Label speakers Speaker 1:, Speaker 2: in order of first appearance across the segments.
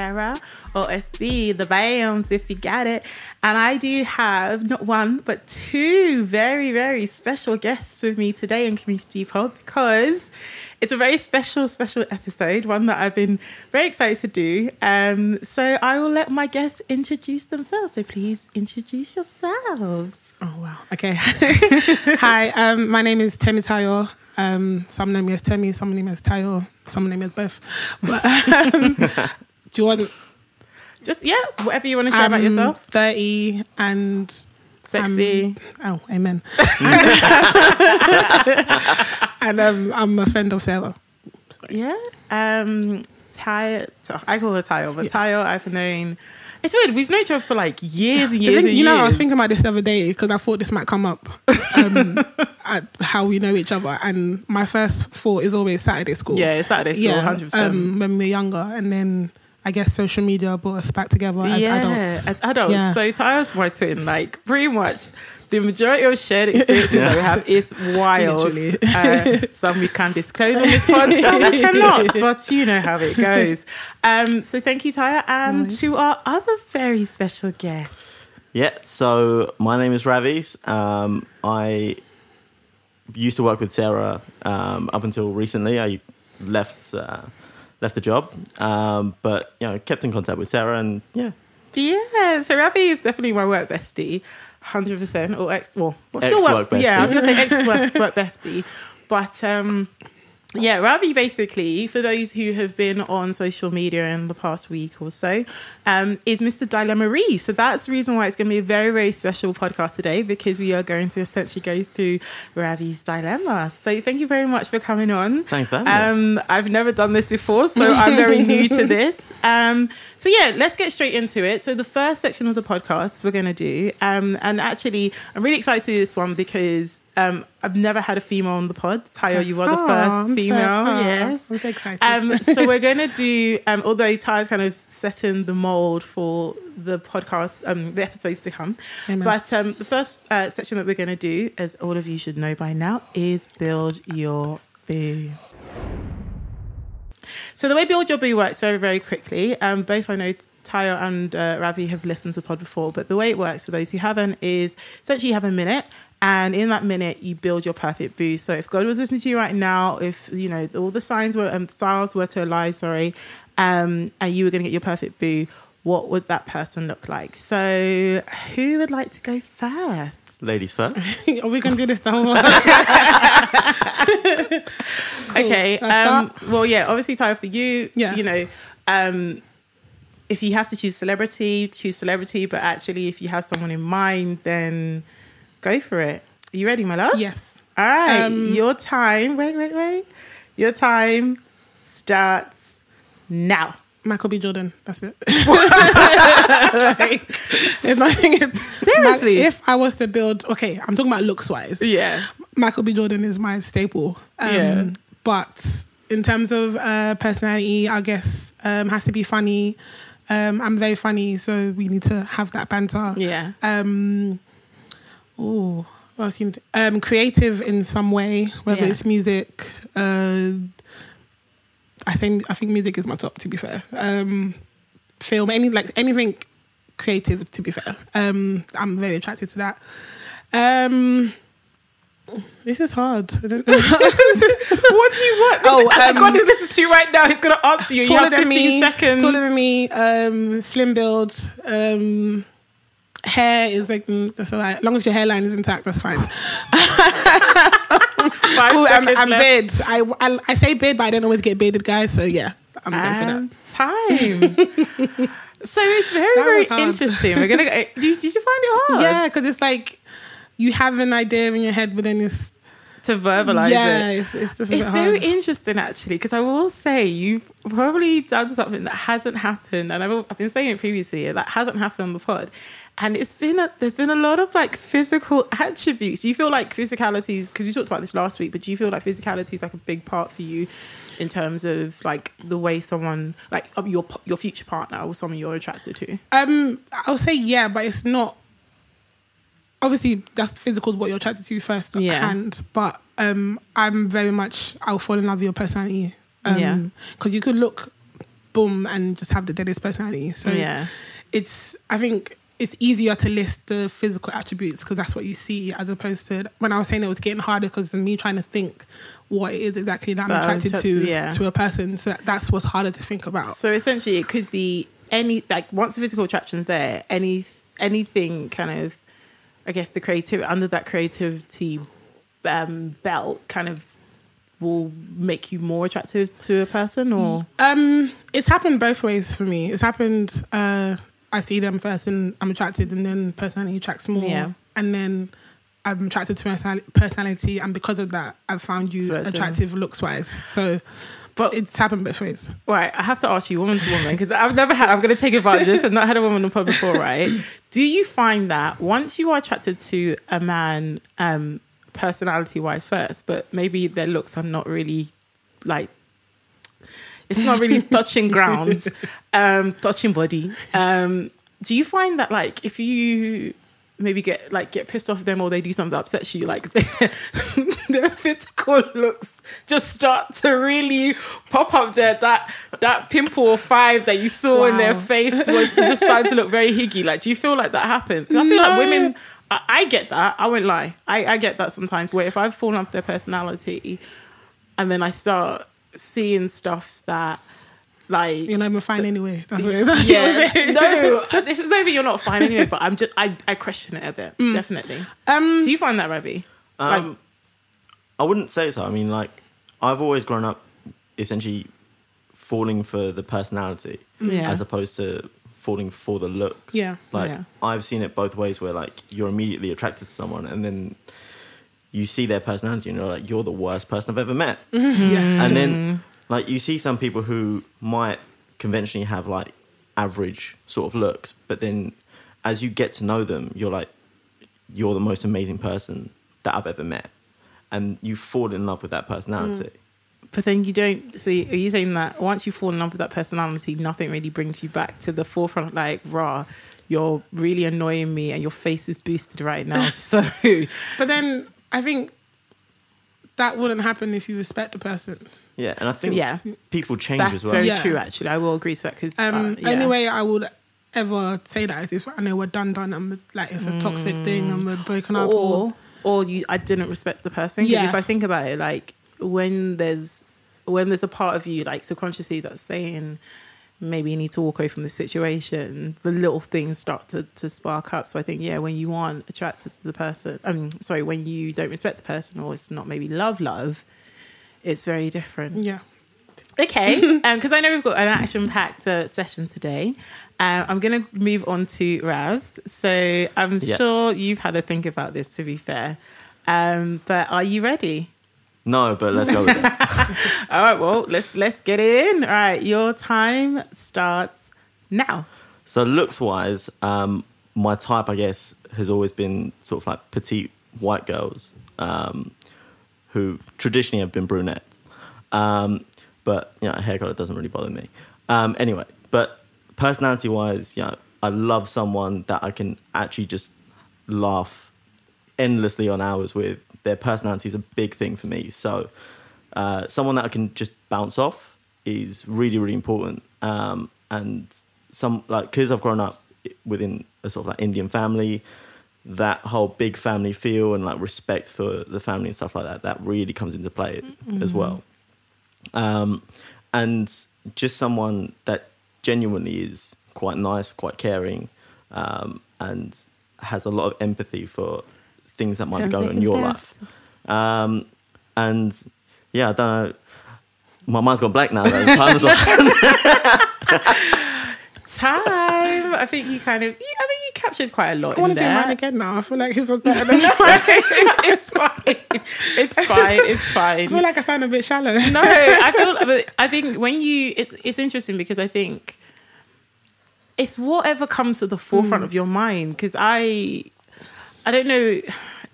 Speaker 1: Sarah, or SB, the BAMs, if you get it. And I do have not one, but two very, very special guests with me today in Community Pod because it's a very special, special episode, one that I've been very excited to do. Um, so I will let my guests introduce themselves. So please introduce yourselves.
Speaker 2: Oh wow. Okay. Hi. Um, my name is Temi Tayo. Um, some name is Temi. Some name is Tayo. Some name is both. But um, do you want?
Speaker 1: Just yeah, whatever you want to share
Speaker 2: I'm
Speaker 1: about yourself.
Speaker 2: Thirty and
Speaker 1: Sexy.
Speaker 2: oh, amen. and um, I'm a friend of Sarah.
Speaker 1: Yeah. Um Tayo I call her Tayo, but Tayo I've known it's weird, we've known each other for like years and years
Speaker 2: think-
Speaker 1: and
Speaker 2: you know, I was thinking about this the other day because I thought this might come up. Um, at how we know each other, and my first thought is always Saturday school.
Speaker 1: yeah, it's Saturday school,
Speaker 2: yeah,
Speaker 1: hundred percent.
Speaker 2: um, when we were younger, and then I guess social media brought us back together as
Speaker 1: yeah,
Speaker 2: adults.
Speaker 1: as adults.
Speaker 2: Yeah.
Speaker 1: So Tayo's my twin, like pretty much the majority of shared experiences that we have is wild. Uh, some we can disclose on this pod, some we cannot, but you know how it goes. Um, so thank you, Tayo, and
Speaker 2: worries.
Speaker 1: to our other very special guest.
Speaker 3: Yeah, so my name is Ravis. Um, I used to work with Sarah um, up until recently. I left uh, left the job, um, but you know kept in contact with Sarah, and yeah,
Speaker 1: Yeah, so Ravi is definitely my work bestie, hundred percent, or ex. Well, still
Speaker 3: Ex-work
Speaker 1: work. Yeah, I was gonna say ex work, work bestie, but um, yeah, Ravi basically, for those who have been on social media in the past week or so, um, is Mr. Dilemma Ree. So that's the reason why it's going to be a very, very special podcast today because we are going to essentially go through Ravi's dilemma. So thank you very much for coming on.
Speaker 3: Thanks me.
Speaker 1: Um, I've never done this before, so I'm very new to this. Um, so yeah, let's get straight into it. So the first section of the podcast we're going to do, um, and actually, I'm really excited to do this one because um, I've never had a female on the pod. Tayo, you are the
Speaker 2: Oh,
Speaker 1: first
Speaker 2: I'm so-
Speaker 1: female.
Speaker 2: oh,
Speaker 1: yes.
Speaker 2: I'm so excited.
Speaker 1: Um, so we're going to do, um, although Ty's kind of setting the mold for the podcast, um, the episodes to come.
Speaker 2: Amen.
Speaker 1: But um, the first uh, section that we're going to do, as all of you should know by now, is build your boo. So the way Build Your Boo works very, very quickly. Um, both I know Tayo and uh, Ravi have listened to the pod before, but the way it works for those who haven't is essentially you have a minute, and in that minute you build your perfect boo. So if God was listening to you right now, if you know all the signs were um, stars were to align, sorry, um, and you were going to get your perfect boo, what would that person look like? So who would like to go first?
Speaker 3: Ladies first.
Speaker 2: Are we gonna do this the whole?
Speaker 1: Okay. Um, well, yeah. Obviously, Tayo, for you,
Speaker 2: Yeah.
Speaker 1: you know, um, if you have to choose celebrity, choose celebrity. But actually, if you have someone in mind, then go for it. Are you ready, my love?
Speaker 2: yes.
Speaker 1: All right.
Speaker 2: Um,
Speaker 1: Your time. Wait, wait, wait. Your time starts now.
Speaker 2: Michael B. Jordan. That's it. There's nothing.
Speaker 1: Seriously?
Speaker 2: if I was to build, okay, I'm talking about looks wise.
Speaker 1: Yeah.
Speaker 2: Michael B. Jordan is my staple. Um,
Speaker 1: Yeah.
Speaker 2: But in terms of uh, personality, I guess um, has to be funny. Um, I'm very funny, so we need to have that banter.
Speaker 1: Yeah.
Speaker 2: Um, oh, what else you um, creative in some way, whether
Speaker 1: Yeah.
Speaker 2: it's music. Uh, I think I think music is my top. To be fair, um, film, any like anything creative. To be fair, um, I'm very attracted to that. Um, this is hard. I don't-
Speaker 1: what do you want?
Speaker 2: Oh, um,
Speaker 1: God is listening to you right now. He's gonna answer you. You
Speaker 2: taller
Speaker 1: have
Speaker 2: than me,
Speaker 1: seconds.
Speaker 2: taller than me, um, slim build, um, hair is like mm, that's all right. As long as your hairline is intact, that's fine.
Speaker 1: Five
Speaker 2: Ooh, and
Speaker 1: left.
Speaker 2: beard. I, I I say bid, but I don't always get bearded guys. So yeah, I'm going for that.
Speaker 1: Time. so it's very, very
Speaker 2: hard.
Speaker 1: interesting. We're gonna go. Eh, did, did you find it hard?
Speaker 2: Yeah, because it's like you have an idea in your head, but then it's
Speaker 1: To verbalize
Speaker 2: yeah,
Speaker 1: it.
Speaker 2: it's it's
Speaker 1: It's
Speaker 2: hard.
Speaker 1: interesting actually because I will say you've probably done something that hasn't happened, and I've, I've been saying it previously that hasn't happened on the pod, and it's been a, there's been a lot of like physical attributes. Do you feel like physicalities? Because you talked about this last week, but do you feel like physicality is like a big part for you in terms of like the way someone like your your future partner or someone you're attracted to?
Speaker 2: Um, I'll say yeah, but it's not. Obviously, that's physical is what you're attracted to first
Speaker 1: Yeah.
Speaker 2: hand. But um, I'm very much I'll fall in love with your personality. Um,
Speaker 1: Yeah.
Speaker 2: because you could look boom and just have the deadest personality. So
Speaker 1: yeah.
Speaker 2: it's I think it's easier to list the physical attributes because that's what you see as opposed to when I was saying it was getting harder because me trying to think what it is exactly that I'm attracted
Speaker 1: attracted-
Speaker 2: to
Speaker 1: yeah.
Speaker 2: to a person. So that's what's harder to think about.
Speaker 1: So essentially, it could be any like once the physical attraction's there, any anything kind of, I guess the creative under that creativity um, belt kind of will make you more attractive to a person, or
Speaker 2: Um, it's happened both ways for me. It's happened. Uh, I see them first, and I'm attracted, and then personality attracts more,
Speaker 1: Yeah.
Speaker 2: and then I'm attracted to personality, personality, and because of that, I've found you attractive looks wise. So,
Speaker 1: But-
Speaker 2: it's happened both ways.
Speaker 1: right? I have to ask you, woman to woman, because I've never had. I'm going to take advantage of this. I've not had a woman on the pod before, right? Do you find that once you are attracted to a man, um, personality wise first, but maybe their looks are not really like it's not really touching ground, um, touching body. Um, do you find that like if you maybe get like get pissed off them or they do something that upsets you, like their, their physical looks just start to really pop up there? That that pimple or five that you saw in their face was just starting to look very higgy. Like, do you feel like that happens? 'Cause I feel like women. I, I get that. I won't lie. I, I get that sometimes. Where if I've fallen off their personality, and then I start seeing stuff that like
Speaker 2: You're not even fine anyway. That's what it is.
Speaker 1: yeah no this is maybe you're not fine anyway but i'm just i, I question it a bit definitely
Speaker 2: Um,
Speaker 1: do you find that Ravi?
Speaker 3: Um,
Speaker 1: Like-
Speaker 3: I wouldn't say so. I mean, like, I've always grown up essentially falling for the personality
Speaker 1: Yeah.
Speaker 3: as opposed to falling for the looks.
Speaker 2: Yeah.
Speaker 3: Like,
Speaker 1: Yeah.
Speaker 3: I've seen it both ways where, like, you're immediately attracted to someone and then you see their personality and you're like, you're the worst person I've ever met.
Speaker 2: yeah.
Speaker 3: And then, like, you see some people who might conventionally have, like, average sort of looks, but then as you get to know them, you're like, you're the most amazing person that I've ever met. And you fall in love with that personality. Mm.
Speaker 1: but then you don't see are you saying that once you fall in love with that personality nothing really brings you back to the forefront like raw you're really annoying me and your face is boosted right now so
Speaker 2: But then I think that wouldn't happen if you respect the person.
Speaker 3: Yeah. And I think
Speaker 1: Yeah.
Speaker 3: people change
Speaker 1: that's
Speaker 3: as well.
Speaker 1: very
Speaker 2: Yeah.
Speaker 1: true actually i will agree to that because
Speaker 2: Um, Only way I would ever say that is if I know we're done, done. I'm like it's a toxic thing. and we're broken up. Or,
Speaker 1: or or you I didn't respect the person.
Speaker 2: Yeah.
Speaker 1: If I think about it, like when there's when there's a part of you like subconsciously that's saying maybe you need to walk away from the situation, the little things start to, to spark up. So I think yeah, when you aren't attracted to the person, I mean, sorry, when you don't respect the person or it's not maybe love, love, it's very different.
Speaker 2: yeah.
Speaker 1: Okay, because I know we've got an action-packed uh, session today. Uh, I'm going to move on to Ravs. So I'm
Speaker 3: Yes.
Speaker 1: sure you've had to think about this. To be fair, um, but are you ready?
Speaker 3: No, but let's go with it.
Speaker 1: All right. Well, let's let's get it in. All right, your time starts now.
Speaker 3: So looks wise, um, my type, I guess, has always been sort of like petite white girls um, who traditionally have been brunettes. Um, but you know, hair color doesn't really bother me. Um, anyway, but personality wise, you know, I love someone that I can actually just laugh endlessly on hours with. Their personality is a big thing for me. So uh, someone that I can just bounce off is really, really important. Um, and some like because I've grown up within a sort of like Indian family, that whole big family feel and like respect for the family and stuff like that, that really comes into play as well. Um, and just someone that genuinely is quite nice, quite caring, um, and has a lot of empathy for things that might be
Speaker 1: Ten
Speaker 3: going on in your
Speaker 1: left.
Speaker 3: life. Um, and yeah, I don't know. My mind's gone blank now. though. Time is up.
Speaker 1: Time. I think you kind of. You, I mean, you captured quite a lot
Speaker 2: I want to do mine again now. I feel like his was better than mine.
Speaker 1: it's fine. It's fine. It's fine.
Speaker 2: I feel like I sound a bit shallow.
Speaker 1: no, I feel. But I think when you, it's it's interesting because I think it's whatever comes to the forefront of your mind. Because I, I don't know.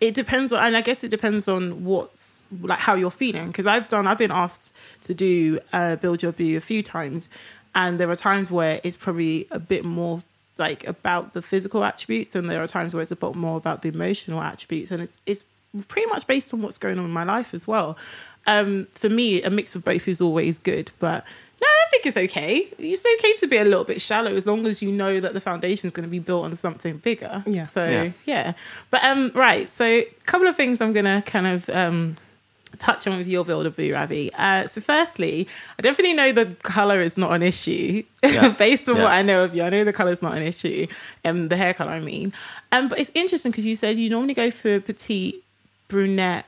Speaker 1: It depends on, and I guess it depends on what's like how you're feeling. Because I've done, I've been asked to do uh, build your boo a few times, and there are times where it's probably a bit more like about the physical attributes, and there are times where it's a bit more about the emotional attributes, and it's it's pretty much based on what's going on in my life as well. Um, for me, a mix of both is always good, but no, I think it's okay. It's okay to be a little bit shallow as long as you know that the foundation is going to be built on something bigger.
Speaker 2: Yeah.
Speaker 1: So
Speaker 3: Yeah.
Speaker 1: yeah. But um, right. So a couple of things I'm gonna kind of um touch on with your builder boo Ravi. Uh, so firstly, I definitely know the color is not an issue
Speaker 3: Yeah.
Speaker 1: based on
Speaker 3: Yeah.
Speaker 1: what I know of you. I know the color is not an issue, um, the hair color. I mean, um, but it's interesting because you said you normally go for petite brunette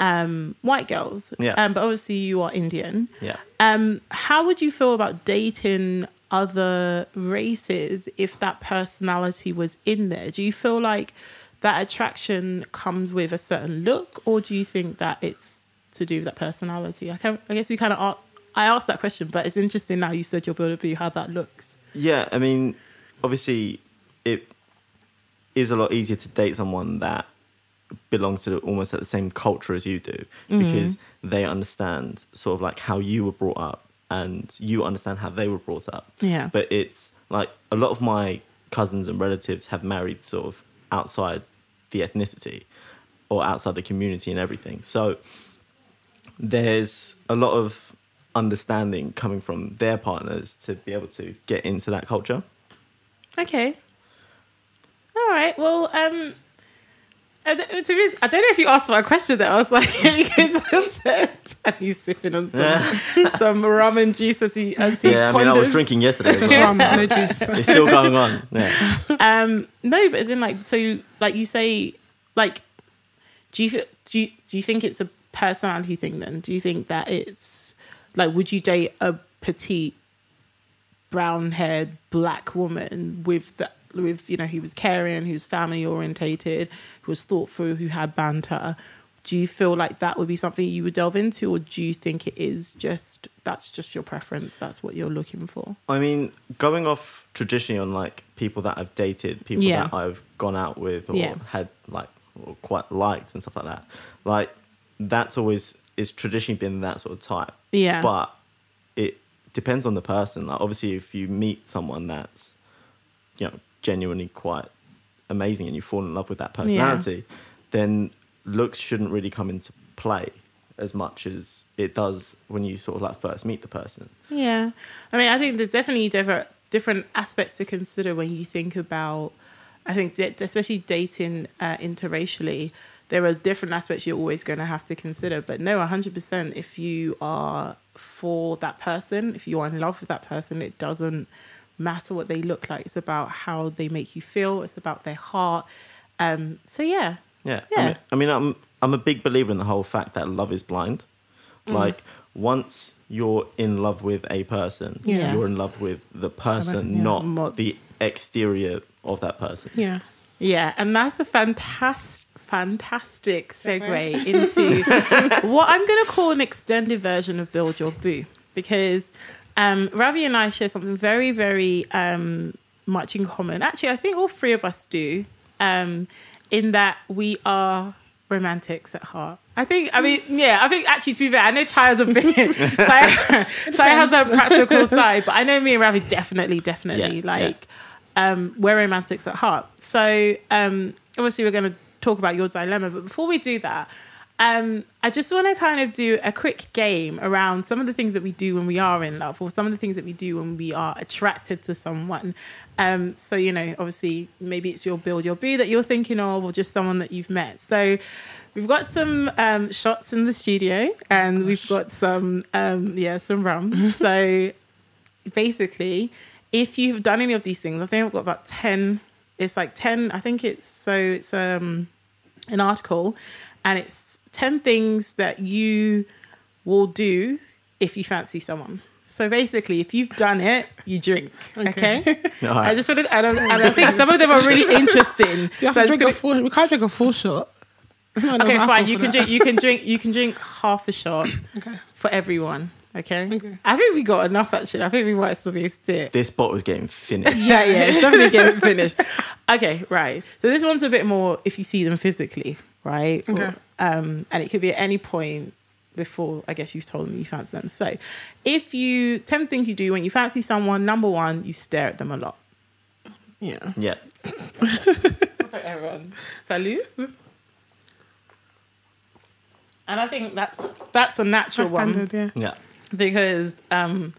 Speaker 1: um white girls
Speaker 3: Yeah.
Speaker 1: um but obviously you are indian
Speaker 3: Yeah.
Speaker 1: um, how would you feel about dating other races if that personality was in there? Do you feel like that attraction comes with a certain look, or do you think that it's to do with that personality? I, can, I guess we kind of I asked that question, but it's interesting now you said you're builder boo how that looks.
Speaker 3: Yeah, I mean, obviously, it is a lot easier to date someone that belongs to the, almost at the same culture as you do because they understand sort of like how you were brought up and you understand how they were brought up.
Speaker 1: Yeah.
Speaker 3: But it's like a lot of my cousins and relatives have married sort of outside the ethnicity or outside the community and everything. So there's a lot of understanding coming from their partners to be able to get into that culture.
Speaker 1: Okay. All right. Well, um, I don't, to be, I don't know if you asked for a question there. I was like, because and he's sipping on some some rum and juice as he as he
Speaker 3: Yeah, I mean, I was drinking yesterday.
Speaker 2: Just
Speaker 3: well.
Speaker 2: rum, no juice.
Speaker 3: It's still going on. Yeah.
Speaker 1: Um, no, but as in like, so you, like you say, like, do you, thi- do you do you think it's a personality thing? Then do you think that it's like, would you date a petite, brown-haired black woman with that with you know who was caring, who was family orientated, who was thoughtful, who had banter? Do you feel like that would be something you would delve into, or do you think it is just that's just your preference? That's what you're looking for.
Speaker 3: I mean, going off traditionally on like people that I've dated, people
Speaker 1: Yeah.
Speaker 3: that I've gone out with or
Speaker 1: Yeah.
Speaker 3: had like or quite liked and stuff like that. Like that's always is traditionally been that sort of type.
Speaker 1: Yeah.
Speaker 3: But it depends on the person. Like obviously if you meet someone that's you know genuinely quite amazing and you fall in love with that personality, then looks shouldn't really come into play as much as it does when you sort of like first meet the person.
Speaker 1: Yeah, I mean, I think there's definitely different different aspects to consider when you think about. I think, especially dating uh, interracially, there are different aspects you're always going to have to consider. But no, 100%, if you are for that person, if you are in love with that person, it doesn't matter what they look like. It's about how they make you feel. It's about their heart. Um, so yeah,
Speaker 3: Yeah.
Speaker 1: Yeah.
Speaker 3: I mean, I mean, I'm I'm a big believer in the whole fact that love is blind.
Speaker 1: Mm.
Speaker 3: Like once you're in love with a person,
Speaker 1: Yeah.
Speaker 3: you're in love with the person,
Speaker 2: person, yeah.
Speaker 3: not
Speaker 1: Mo-
Speaker 3: the exterior of that person.
Speaker 2: Yeah.
Speaker 1: Yeah, and that's a fantastic, fantastic segue into what I'm going to call an extended version of Build Your Boo, because um, Ravi and I share something very, very um, much in common. Actually, I think all three of us do, um, in that we are romantics at heart. I think, I mean, yeah, I think actually, to be fair, I know Ty has a bit, Ty, Ty has a practical side, but I know me and Ravi definitely, definitely,
Speaker 3: Yeah,
Speaker 1: like, um, we're romantics at heart. So um, obviously we're going to talk about your dilemma, but before we do that, um, I just want to kind of do a quick game around some of the things that we do when we are in love, or some of the things that we do when we are attracted to someone. Um, so you know, obviously, maybe it's your build your boo that you're thinking of, or just someone that you've met. So we've got some um, shots in the studio, and we've got some um, yeah, some rum. so basically, if you've done any of these things, I think I've got about 10, it's like 10, I think it's so it's um an article and it's 10 things that you will do if you fancy someone. So basically, if you've done it, you drink. Okay.
Speaker 2: Okay.
Speaker 3: All right.
Speaker 1: I just wanted, and I, and I think some of them are really interesting.
Speaker 2: Do you have
Speaker 1: So
Speaker 2: to
Speaker 1: I'm
Speaker 2: drink a full? We can't drink a full shot.
Speaker 1: Okay, fine. You can
Speaker 2: that.
Speaker 1: drink. You can drink. You can drink half a shot
Speaker 2: Okay.
Speaker 1: for everyone. Okay.
Speaker 2: Okay.
Speaker 1: I think we got enough actually. I think we might still be able to do it.
Speaker 3: This bottle's getting finished.
Speaker 1: Yeah, yeah, it's definitely getting finished. Okay, right. So this one's a bit more if you see them physically, right? Or, um, and it could be at any point before I guess you've told them you fancy them. So if you ten things you do when you fancy someone, number one, you stare at them a lot.
Speaker 2: Yeah.
Speaker 3: Yeah.
Speaker 1: So everyone, salut. And I think that's that's a natural
Speaker 2: That's
Speaker 1: one.
Speaker 2: Yeah.
Speaker 3: Yeah.
Speaker 1: because um,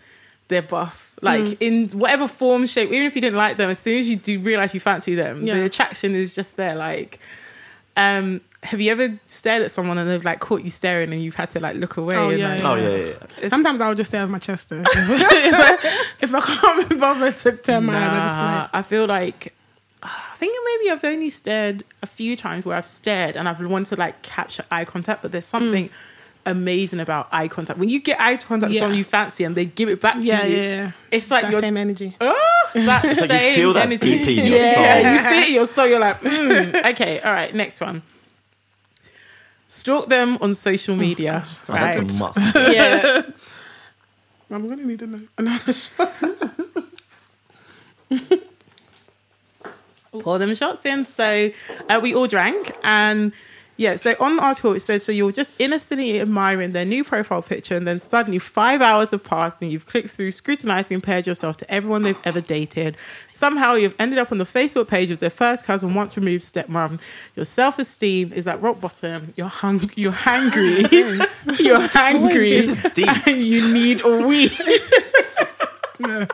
Speaker 1: they're buff. Like
Speaker 2: Mm.
Speaker 1: in whatever form, shape, even if you didn't like them, as soon as you do realize you fancy them,
Speaker 2: Yeah.
Speaker 1: the attraction is just there. Like, um, have you ever stared at someone and they've like caught you staring and you've had to like look away?
Speaker 2: Oh,
Speaker 1: and,
Speaker 2: yeah,
Speaker 1: like,
Speaker 3: Oh yeah, yeah. yeah.
Speaker 2: Sometimes I'll just stare at my chest though. if, I, if I can't be bothered to turn my head, I just like,
Speaker 1: I feel like I think maybe I've only stared a few times where I've stared and I've wanted to like capture eye contact, but there's something amazing about eye contact. When you get eye contact with
Speaker 2: Yeah.
Speaker 1: someone you fancy and they give it back to
Speaker 2: yeah,
Speaker 1: you,
Speaker 2: yeah, yeah.
Speaker 1: it's like
Speaker 2: that
Speaker 1: you're
Speaker 2: same energy.
Speaker 1: oh, that
Speaker 3: It's like
Speaker 1: same
Speaker 3: you feel that
Speaker 1: energy.
Speaker 3: deeply in your
Speaker 1: yeah,
Speaker 3: soul.
Speaker 1: you feel it in your soul. You're like, mm, okay, all right, next one. Stalk them on social media.
Speaker 3: Oh, that's a must.
Speaker 1: yeah.
Speaker 2: I'm gonna need ano- another shot.
Speaker 1: pour them shots in. So uh, we all drank, and yeah. So on the article it says so you're just innocently admiring their new profile picture, and then suddenly five hours have passed, and you've clicked through, scrutinized, compared yourself to everyone they've ever dated. Somehow you've ended up on the Facebook page of their first cousin, once removed stepmom. Your self esteem is at rock bottom. You're hung. You're hangry. you're hangry.
Speaker 3: This is deep.
Speaker 1: And you need a wee.
Speaker 2: No,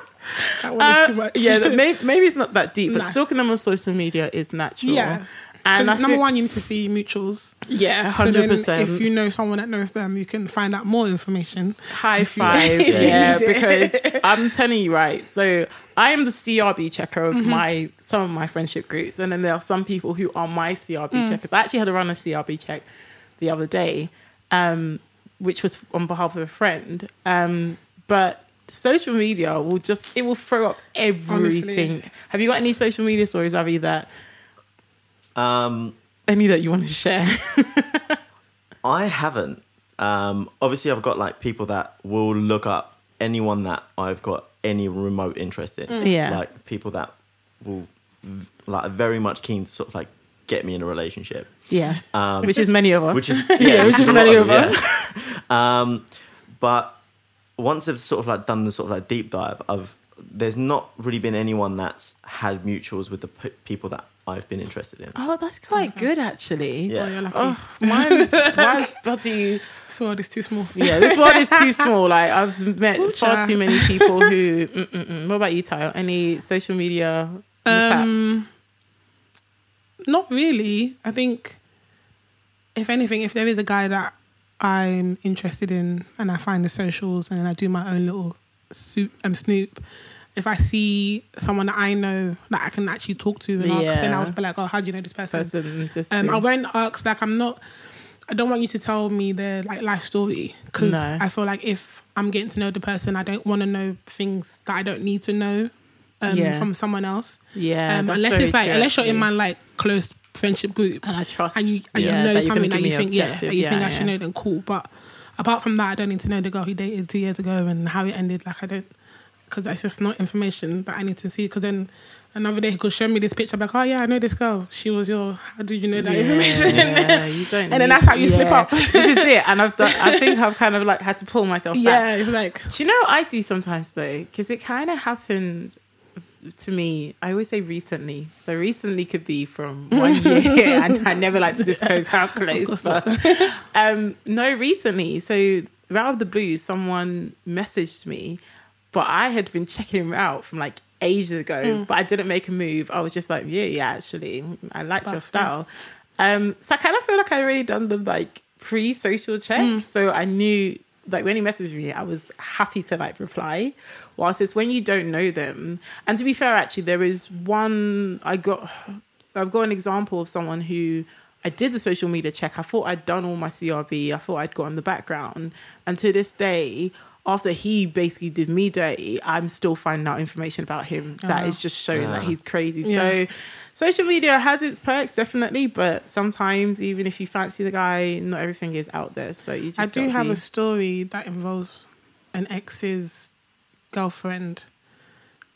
Speaker 2: that one
Speaker 1: Uh,
Speaker 2: is too much.
Speaker 1: yeah, that may, maybe it's not that deep, but
Speaker 2: Nah.
Speaker 1: stalking them on social media is natural.
Speaker 2: yeah.
Speaker 1: And
Speaker 2: number
Speaker 1: feel-
Speaker 2: one, you need to see mutuals.
Speaker 1: yeah,
Speaker 2: So
Speaker 1: hundred
Speaker 2: then
Speaker 1: percent.
Speaker 2: if you know someone that knows them, you can find out more information.
Speaker 1: High five,
Speaker 2: you
Speaker 1: yeah, because I'm telling you, right. So I am the CRB checker of
Speaker 2: Mm-hmm.
Speaker 1: my some of my friendship groups, and then there are some people who are my CRB
Speaker 2: Mm.
Speaker 1: checkers. I actually had to run a CRB check the other day, um, which was on behalf of a friend. Um, but social media will just it will throw up everything. Have you got any social media stories, Ravi, that
Speaker 3: Um,
Speaker 1: any that you want to share?
Speaker 3: I haven't. Um, obviously, I've got like people that will look up anyone that I've got any remote interest in.
Speaker 1: Yeah.
Speaker 3: like people that will like are very much keen to sort of like get me in a relationship.
Speaker 1: yeah,
Speaker 3: Um,
Speaker 1: which is many of us.
Speaker 3: which is
Speaker 1: Yeah, which is many of
Speaker 3: us. yeah. um, but once they've sort of like done the sort of like deep dive, I've there's not really been anyone that's had mutuals with the p- people that I've been interested in.
Speaker 1: Oh, that's quite good actually.
Speaker 3: Yeah.
Speaker 2: Oh, you're lucky.
Speaker 1: Oh, mine's, mine's bloody.
Speaker 2: This world is too small.
Speaker 1: Yeah, this one is too small. Like I've met
Speaker 2: Ooh,
Speaker 1: far
Speaker 2: child.
Speaker 1: too many people who. Mm-mm-mm. What about you, Tayo? Any social media mishaps?
Speaker 2: Um, not really. I think, if anything, if there is a guy that I'm interested in and I find the socials and I do my own little soup, um, snoop, if I see someone that I know that I can actually talk to and ask, then I'll be like, oh, how do you know this person?
Speaker 1: Person
Speaker 2: Um, I won't ask. Like, I'm not. I don't want you to tell me their like life story because
Speaker 1: No.
Speaker 2: I feel like if I'm getting to know the person, I don't want to know things that I don't need to know um,
Speaker 1: Yeah.
Speaker 2: from someone else.
Speaker 1: yeah,
Speaker 2: um, unless it's like
Speaker 1: true,
Speaker 2: unless you're in my like close friendship group
Speaker 1: and I trust
Speaker 2: and you and
Speaker 1: yeah,
Speaker 2: you know
Speaker 1: that
Speaker 2: something that you think yeah that you think
Speaker 1: yeah,
Speaker 2: I should know, then cool. But apart from that, I don't need to know the girl he dated two years ago and how it ended. Like I don't because that's just not information that I need to see. Because then another day he could show me this picture, like, oh yeah, I know this girl. She was your. How did you know that information?
Speaker 1: Yeah, you don't
Speaker 2: And then that's how you slip up.
Speaker 1: this is it, and I've done. I think I've kind of like had to pull myself back.
Speaker 2: yeah, it's like
Speaker 1: Do you know what I do sometimes though? Because it kind of happened to me. I always say recently. So recently could be from one year, and I never like to disclose how close. But um, no, recently. So out of the blue, someone messaged me, but I had been checking him out from like ages ago, but I didn't make a move. I was just like, yeah, yeah, actually, I like your style. Um, so I kind of feel like I already done the like pre-social check. So I knew like when he messaged me, I was happy to like reply. Whilst it's when you don't know them, and to be fair, actually, there is one I got. So I've got an example of someone who I did the social media check. I thought I'd done all my CRB. I thought I'd got on the background, and to this day. After he basically did me dirty, I'm still finding out information about him that
Speaker 2: wow.
Speaker 1: is just showing that
Speaker 3: Ah.
Speaker 1: he's crazy.
Speaker 2: Yeah.
Speaker 1: So social media has its perks definitely but sometimes even if you fancy the guy not everything is out there so you just
Speaker 2: I do have
Speaker 1: be-
Speaker 2: a story that involves an ex's girlfriend.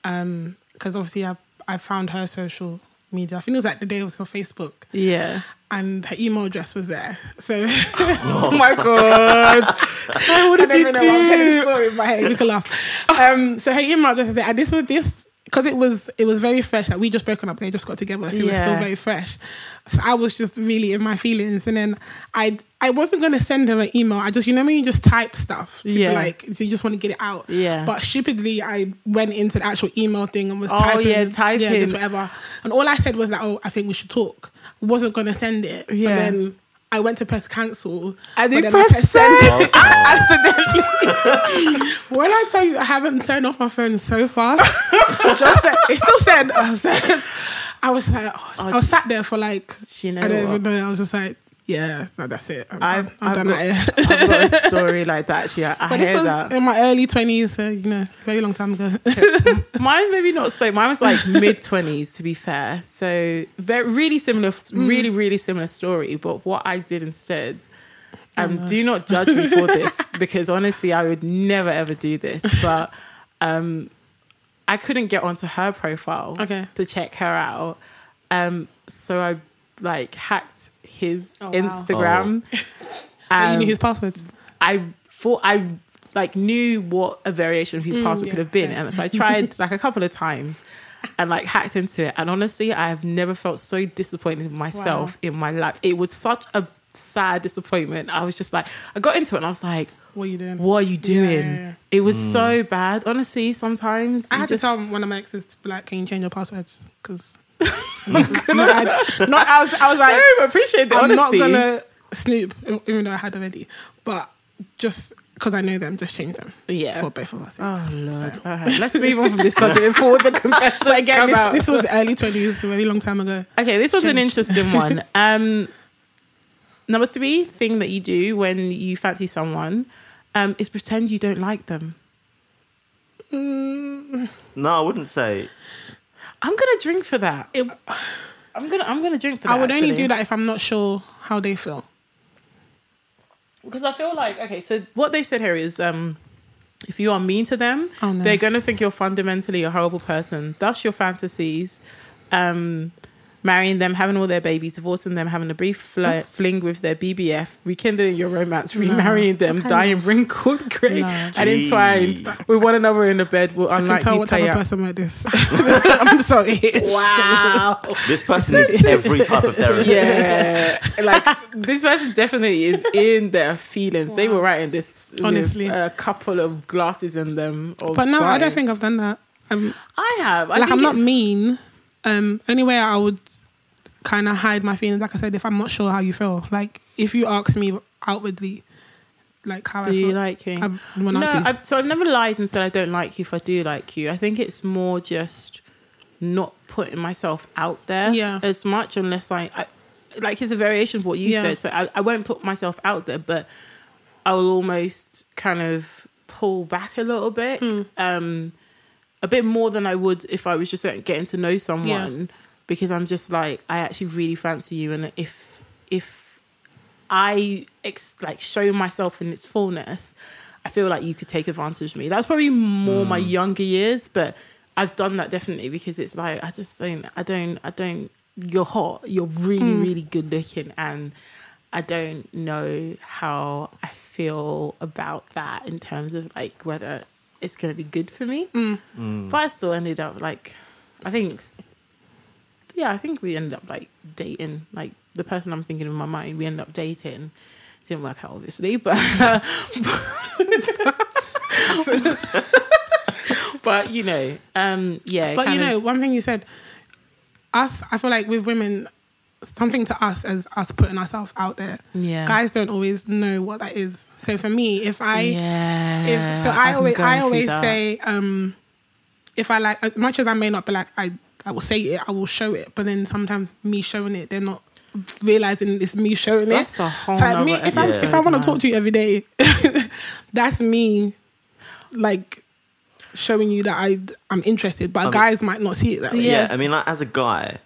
Speaker 2: Um, because obviously I I found her social media. I think it was like the day it was on Facebook,
Speaker 1: yeah
Speaker 2: and her email address was there. So
Speaker 1: oh my god what
Speaker 2: I
Speaker 1: did
Speaker 2: don't
Speaker 1: you
Speaker 2: even know why I'm telling the
Speaker 1: do
Speaker 2: story in my head. You can laugh. Um, so her email address was there, and this was this because it was it was very fresh. Like we just broken up, they just got together, so it was still very fresh. So I was just really in my feelings, and then I I wasn't gonna send her an email. I just you know when you just type stuff, to be
Speaker 1: Yeah.
Speaker 2: like so you just want to get it out.
Speaker 1: Yeah.
Speaker 2: But stupidly, I went into the actual email thing and was
Speaker 1: Oh,
Speaker 2: typing,
Speaker 1: yeah, typing.
Speaker 2: yeah, just whatever. And all I said was that, oh, I think we should talk. Wasn't gonna send it,
Speaker 1: Yeah.
Speaker 2: but then. I went to press cancel.
Speaker 1: And
Speaker 2: but
Speaker 1: you
Speaker 2: then I
Speaker 1: pressed
Speaker 2: send.
Speaker 3: Oh,
Speaker 2: accidentally. when I tell you I haven't turned off my phone so fast, it just said, it still said, I was, I was like, oh, I was sat there for like,
Speaker 1: you know
Speaker 2: I don't
Speaker 1: what?
Speaker 2: even know. I was just like, yeah, no, that's it. I'm,
Speaker 1: I've,
Speaker 2: done, I'm
Speaker 1: I've
Speaker 2: done
Speaker 1: got,
Speaker 2: it.
Speaker 1: I've got a story like that actually. I, I
Speaker 2: this
Speaker 1: hear
Speaker 2: was
Speaker 1: that.
Speaker 2: in my early 20s, so, you know, very long time ago.
Speaker 1: Mine maybe not so. Mine was like mid twenties to be fair. So very really similar, really really similar story. But what I did instead, um, do not judge me for this because honestly, I would never ever do this. But um, I couldn't get onto her profile
Speaker 2: Okay.
Speaker 1: to check her out. Um, so I like hacked his
Speaker 2: Oh, wow.
Speaker 1: Instagram.
Speaker 2: you
Speaker 1: Um,
Speaker 2: knew his passwords.
Speaker 1: I thought I like knew what a variation of his password
Speaker 2: Mm, yeah,
Speaker 1: could have been,
Speaker 2: same.
Speaker 1: and so I tried like a couple of times and like hacked into it. And honestly, I have never felt so disappointed in myself in my life. It was such a sad disappointment. I was just like, I got into it and I was like,
Speaker 2: What are you doing?
Speaker 1: "What are you doing?"
Speaker 2: yeah, yeah.
Speaker 1: It was so bad. Honestly, sometimes
Speaker 2: I had
Speaker 1: just-
Speaker 2: to tell one of my exes to be like, "Can you change your passwords?" Because no, I, no, I was, I was like,
Speaker 1: I appreciate the
Speaker 2: I'm
Speaker 1: honesty.
Speaker 2: not gonna snoop, even though I had already, but just because I know them, just change them
Speaker 1: Yeah.
Speaker 2: for both of us.
Speaker 1: Oh
Speaker 2: So-
Speaker 1: lord! All right, let's move on from this subject before the confessions
Speaker 2: But again,
Speaker 1: come
Speaker 2: this,
Speaker 1: out.
Speaker 2: this was early twenties, a very long time ago.
Speaker 1: Okay, this was an interesting one. Um, number three thing that you do when you fancy someone um, is pretend you don't like them.
Speaker 2: Mm,
Speaker 3: No, I wouldn't say.
Speaker 1: I'm gonna drink for that.
Speaker 2: it,
Speaker 1: I'm gonna I'm gonna drink for that.
Speaker 2: I would only do that if I'm not sure how they feel.
Speaker 1: because I feel like okay. So what they've said here is um, if you are mean to them,
Speaker 2: Oh, no.
Speaker 1: they're gonna think you're fundamentally a horrible person. Thus, your fantasies. Um, Marrying them, having all their babies, divorcing them, having a brief fl- fling with their BBF, rekindling your romance, remarrying them, dying
Speaker 2: of-
Speaker 1: wrinkled, grey,
Speaker 2: No.
Speaker 1: and entwined with one another in the bed will
Speaker 2: I can
Speaker 1: unlikely
Speaker 2: tell what type
Speaker 1: play
Speaker 2: of
Speaker 1: out.
Speaker 2: person like this. I'm sorry.
Speaker 1: Wow.
Speaker 3: This person needs every type of therapy.
Speaker 1: yeah. Like this person definitely is in their feelings. They
Speaker 2: Wow.
Speaker 1: were writing this
Speaker 2: Honestly.
Speaker 1: with a couple of glasses in them. Of
Speaker 2: But no, I don't think I've done that. Um,
Speaker 1: I have. I
Speaker 2: like
Speaker 1: think
Speaker 2: I'm not mean. Um, only way I would kind of hide my feelings, like I said, if I'm not sure how you feel. Like if you ask me outwardly, like how
Speaker 1: Do
Speaker 2: I
Speaker 1: you
Speaker 2: feel,
Speaker 1: like me?
Speaker 2: I
Speaker 1: no. I, so I've never lied and said I don't like you if I do like you. I think it's more just not putting myself out there
Speaker 2: Yeah.
Speaker 1: as much unless I, I like it's a variation of what you
Speaker 2: Yeah.
Speaker 1: said. So I, I won't put myself out there, but I will almost kind of pull back a little bit,
Speaker 2: Hmm.
Speaker 1: um, a bit more than I would if I was just like, getting to know someone. Because I'm just like I actually really fancy you, and if if I ex- like show myself in its fullness, I feel like you could take advantage of me. That's probably more my mm. younger years, but I've done that definitely because it's like I just don't, I don't, I don't. You're hot. You're really, mm. really good looking, and I don't know how I feel about that in terms of like whether it's gonna be good for me. But I still ended up like, I think, yeah, I think we ended up like dating. Like the person I'm thinking in my mind, we ended up dating. Didn't work out, obviously, but but you know, um, yeah.
Speaker 2: but you know,
Speaker 1: of-
Speaker 2: one thing you said, us. I feel like with women, something to us as us putting ourselves out there.
Speaker 1: yeah,
Speaker 2: Guys don't always know what that is. So for me, if I
Speaker 1: yeah.
Speaker 2: if so I
Speaker 1: I'm
Speaker 2: always I always
Speaker 1: that.
Speaker 2: say um if I like as much as I may not be like I I will say it I will show it but then sometimes me showing it they're not realizing it's me showing
Speaker 1: That's
Speaker 2: it
Speaker 1: a whole
Speaker 2: so like me if I if I want to talk to you every day that's me like showing you that I I'm interested but
Speaker 3: mean-
Speaker 2: guys might not see it that way
Speaker 1: Yeah.
Speaker 3: Yeah,
Speaker 1: Yes.
Speaker 3: I mean, like, as a guy,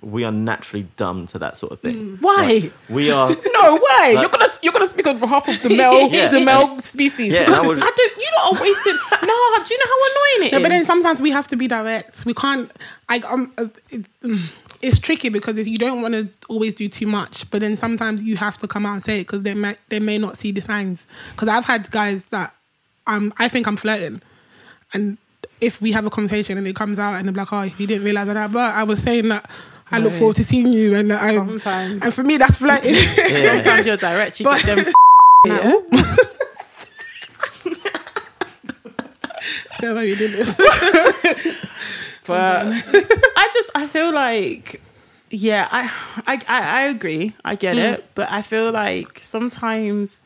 Speaker 3: we are naturally dumb to that sort of thing.
Speaker 1: Why?
Speaker 3: Like, we are.
Speaker 1: No way!
Speaker 3: Like-
Speaker 1: you're gonna you're gonna speak on behalf of the male
Speaker 3: Yeah.
Speaker 1: the male species
Speaker 3: Yeah,
Speaker 1: because
Speaker 3: I would-
Speaker 1: I don't. You lot are wasting. no, do you know how annoying it is?
Speaker 2: No, but then sometimes we have to be direct. We can't. I um, uh, it, mm, it's tricky because you don't want to always do too much, but then sometimes you have to come out and say it because they may they may not see the signs. Because I've had guys that um I think I'm flirting, and if we have a conversation and it comes out and they're like, oh, you didn't realize that, but I was saying that I look forward to seeing you, and I,
Speaker 1: Sometimes,
Speaker 2: and for me that's flirting.
Speaker 3: Yeah.
Speaker 1: sometimes you're direct. You
Speaker 2: But-
Speaker 1: get them. yeah.
Speaker 2: so why you did this?
Speaker 1: But I just I feel like yeah, I I I, I agree. I get
Speaker 2: Mm.
Speaker 1: it, but I feel like sometimes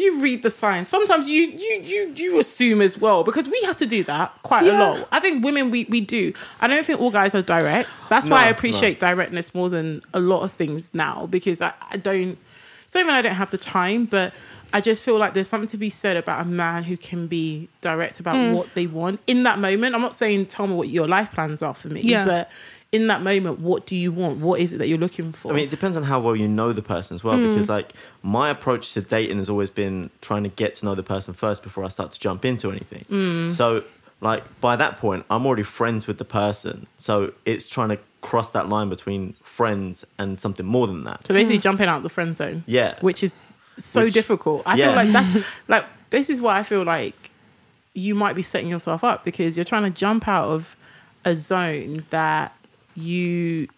Speaker 1: you read the signs. Sometimes you you you you assume as well because we have to do that quite a lot. I think women we we do. I don't think all guys are direct. That's why I appreciate directness more than a lot of things now because I, I don't it's not even I don't have the time, but I just feel like there's something to be said about a man who can be direct about
Speaker 2: Mm.
Speaker 1: what they want in that moment. I'm not saying tell me what your life plans are for me,
Speaker 2: Yeah.
Speaker 1: but in that moment, what do you want? What is it that you're looking for?
Speaker 3: I mean, it depends on how well you know the person as well.
Speaker 2: Mm.
Speaker 3: Because like my approach to dating has always been trying to get to know the person first before I start to jump into anything.
Speaker 2: Mm.
Speaker 3: So like by that point, I'm already friends with the person. So it's trying to cross that line between friends and something more than that.
Speaker 1: so basically, jumping out of the friend zone,
Speaker 3: Yeah.
Speaker 1: which is so
Speaker 3: Which-
Speaker 1: difficult. I
Speaker 3: yeah.
Speaker 1: feel like that's like this is why I feel like you might be setting yourself up because you're trying to jump out of a zone that you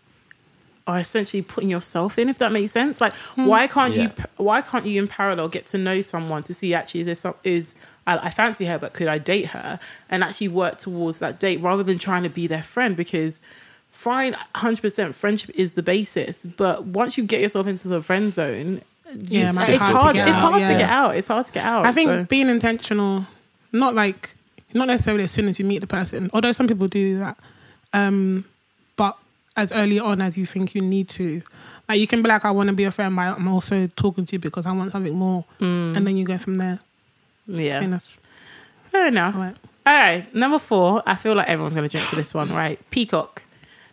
Speaker 1: are essentially putting yourself in if that makes sense. Like why can't you why can't you in parallel get to know someone to see actually is there some is I, I fancy her but could i date her? And actually work towards that date rather than trying to be their friend because fine 100% friendship is the basis but once you get yourself into the friend zone
Speaker 2: Yeah,
Speaker 1: it's, it's
Speaker 2: hard
Speaker 1: hard it's
Speaker 2: out,
Speaker 1: hard to get out it's hard to get out
Speaker 2: I think
Speaker 1: so-
Speaker 2: being intentional, not like not necessarily as soon as you meet the person, although some people do that, um, but as early on as you think you need to. Like you can be like, I want to be a friend, but I'm also talking to you because I want something more,
Speaker 1: Mm.
Speaker 2: and then you go from there. I
Speaker 1: yeah
Speaker 2: think that's
Speaker 1: fair enough
Speaker 2: all right.
Speaker 1: All right, number four. I feel like everyone's going to drink for this one, right? Peacock.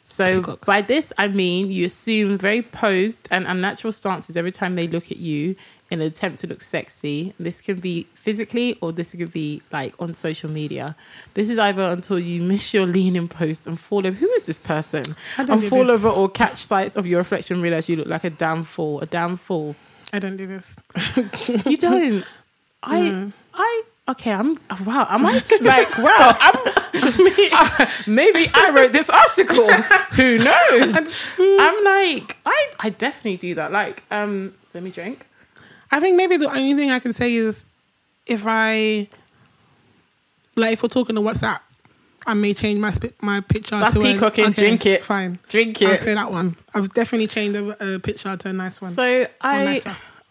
Speaker 1: So
Speaker 2: Peacock.
Speaker 1: by this, I mean you assume very posed and unnatural stances every time they look at you in an attempt to look sexy. This can be physically or this can be like on social media. This is either until you miss your leaning post and fall over. Who is this person?
Speaker 2: I don't
Speaker 1: And fall
Speaker 2: this.
Speaker 1: over or catch sight of your reflection and realize you look like a damn fool. A damn fool.
Speaker 2: I don't do this.
Speaker 1: You don't. I
Speaker 2: No.
Speaker 1: I okay. I'm wow. Am I like wow? I'm maybe I wrote this article. Who knows? I'm like I I definitely do that. Like um, so let me drink.
Speaker 2: I think maybe the only thing I can say is if I like if we're talking on WhatsApp, I may change my sp- my picture
Speaker 1: That's
Speaker 2: to a-
Speaker 1: peacocking. Drink it.
Speaker 2: Fine.
Speaker 1: Drink it.
Speaker 2: I'll say that one. I've definitely changed a, a picture to a nice one.
Speaker 1: So I.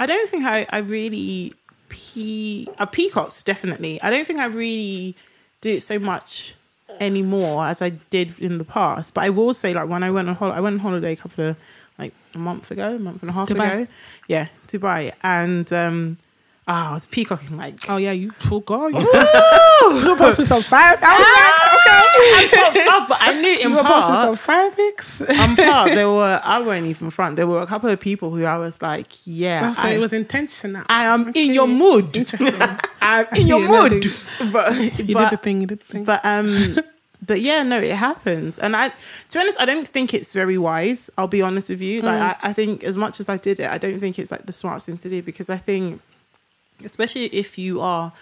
Speaker 1: I don't think I I really pe uh, peacocks definitely. I don't think I really do it so much anymore as I did in the past. But I will say like when I went on holiday, I went on holiday a couple of like a month ago, a month and a half
Speaker 2: Dubai?
Speaker 1: ago. Yeah, Dubai, and um, ah, I was peacocking like.
Speaker 2: oh yeah, you oh god, you were posting some fire. I
Speaker 1: I popped up, but I knew in
Speaker 2: you were posting
Speaker 1: part
Speaker 2: some fire pics.
Speaker 1: on part there were I weren't even front. There were a couple of people who I was like, yeah,
Speaker 2: so
Speaker 1: I,
Speaker 2: it was intentional.
Speaker 1: I am
Speaker 2: Okay.
Speaker 1: in your mood.
Speaker 2: Interesting.
Speaker 1: I'm in your mood. But
Speaker 2: You
Speaker 1: but,
Speaker 2: did the thing. You did the thing.
Speaker 1: but um but yeah, no, it happens. And I to be honest, I don't think it's very wise. I'll be honest with you. Like mm. I, I think as much as I did it, I don't think it's like the smartest thing to do because I think especially if you are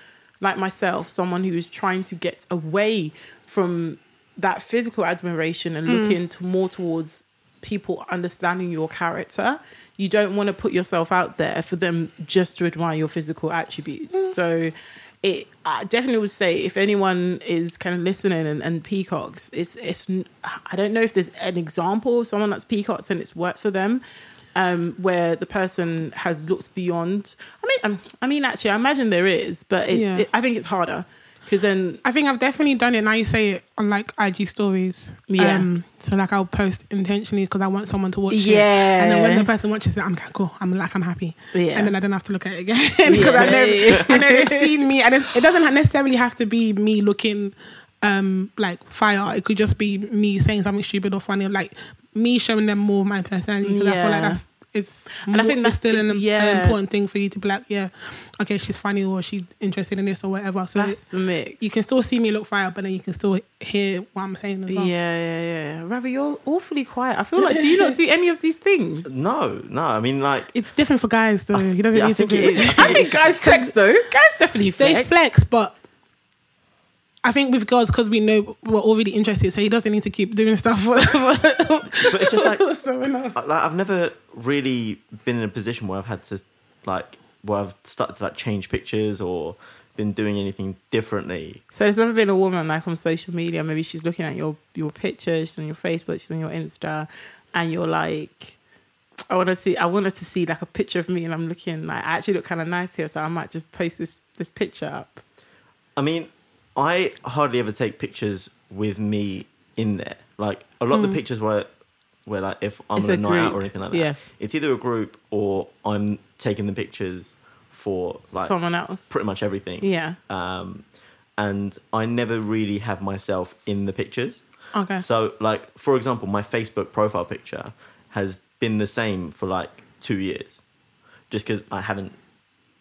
Speaker 1: like myself, someone who is trying to get away from that physical admiration and mm. looking to more towards people understanding your character. You don't want to put yourself out there for them just to admire your physical attributes. Mm. So it I definitely would say if anyone is kind of listening and, and peacocks, it's it's I don't know if there's an example of someone that's peacocked and it's worked for them um, where the person has looked beyond. I mean, um, I mean, actually, I imagine there is, but it's.
Speaker 2: Yeah.
Speaker 1: It, I think it's harder because then
Speaker 2: I think I've definitely done it. Now you say it on like IG stories.
Speaker 1: Yeah.
Speaker 2: Um, so like I'll post intentionally because I want someone to watch it.
Speaker 1: Yeah.
Speaker 2: And then when the person watches it, I'm like, cool. I'm like, I'm happy.
Speaker 1: Yeah.
Speaker 2: And then I don't have to look at it again because I know I know they've seen me, and it, it doesn't necessarily have to be me looking um like fire. It could just be me saying something stupid or funny, like me showing them more of my personality. Because I feel like that's it's
Speaker 1: And I think
Speaker 2: it's
Speaker 1: that's
Speaker 2: still an,
Speaker 1: yeah.
Speaker 2: an important thing for you to be like, yeah, okay, she's funny or she's interested in this or whatever. So
Speaker 1: that's the mix.
Speaker 2: you can still see me look fire, but then you can still hear what I'm saying as
Speaker 1: Yeah,
Speaker 2: well.
Speaker 1: yeah, yeah. yeah. Ravi, you're awfully quiet. I feel like do you not do any of these things?
Speaker 3: No, no. I mean, like,
Speaker 2: It's different for guys though. He doesn't
Speaker 3: yeah, I
Speaker 2: need to
Speaker 3: think it
Speaker 2: be.
Speaker 1: I think guys flex though. Guys definitely flex.
Speaker 2: They flex, but I think with girls because we know we're already interested, so he doesn't need to keep doing stuff. for-
Speaker 3: But it's just like
Speaker 2: else.
Speaker 3: I- like I've never really been in a position where I've had to like where I've started to like change pictures or been doing anything differently.
Speaker 1: So there's never been a woman like on social media. Maybe she's looking at your your pictures, she's on your Facebook, she's on your Insta, and you're like, I want to see. I wanted to see like a picture of me, and I'm looking like I actually look kind of nice here, so I might just post this this picture up.
Speaker 3: I mean, I hardly ever take pictures with me in there. Like a lot of the pictures where where like if I'm.
Speaker 1: It's
Speaker 3: on a,
Speaker 1: a
Speaker 3: night out
Speaker 1: group.
Speaker 3: or anything like that,
Speaker 1: Yeah.
Speaker 3: it's either a group or I'm taking the pictures for like
Speaker 1: Someone else.
Speaker 3: pretty much everything.
Speaker 1: Yeah.
Speaker 3: Um, and I never really have myself in the pictures.
Speaker 2: Okay.
Speaker 3: So, like for example, my Facebook profile picture has been the same for like two years, just because I haven't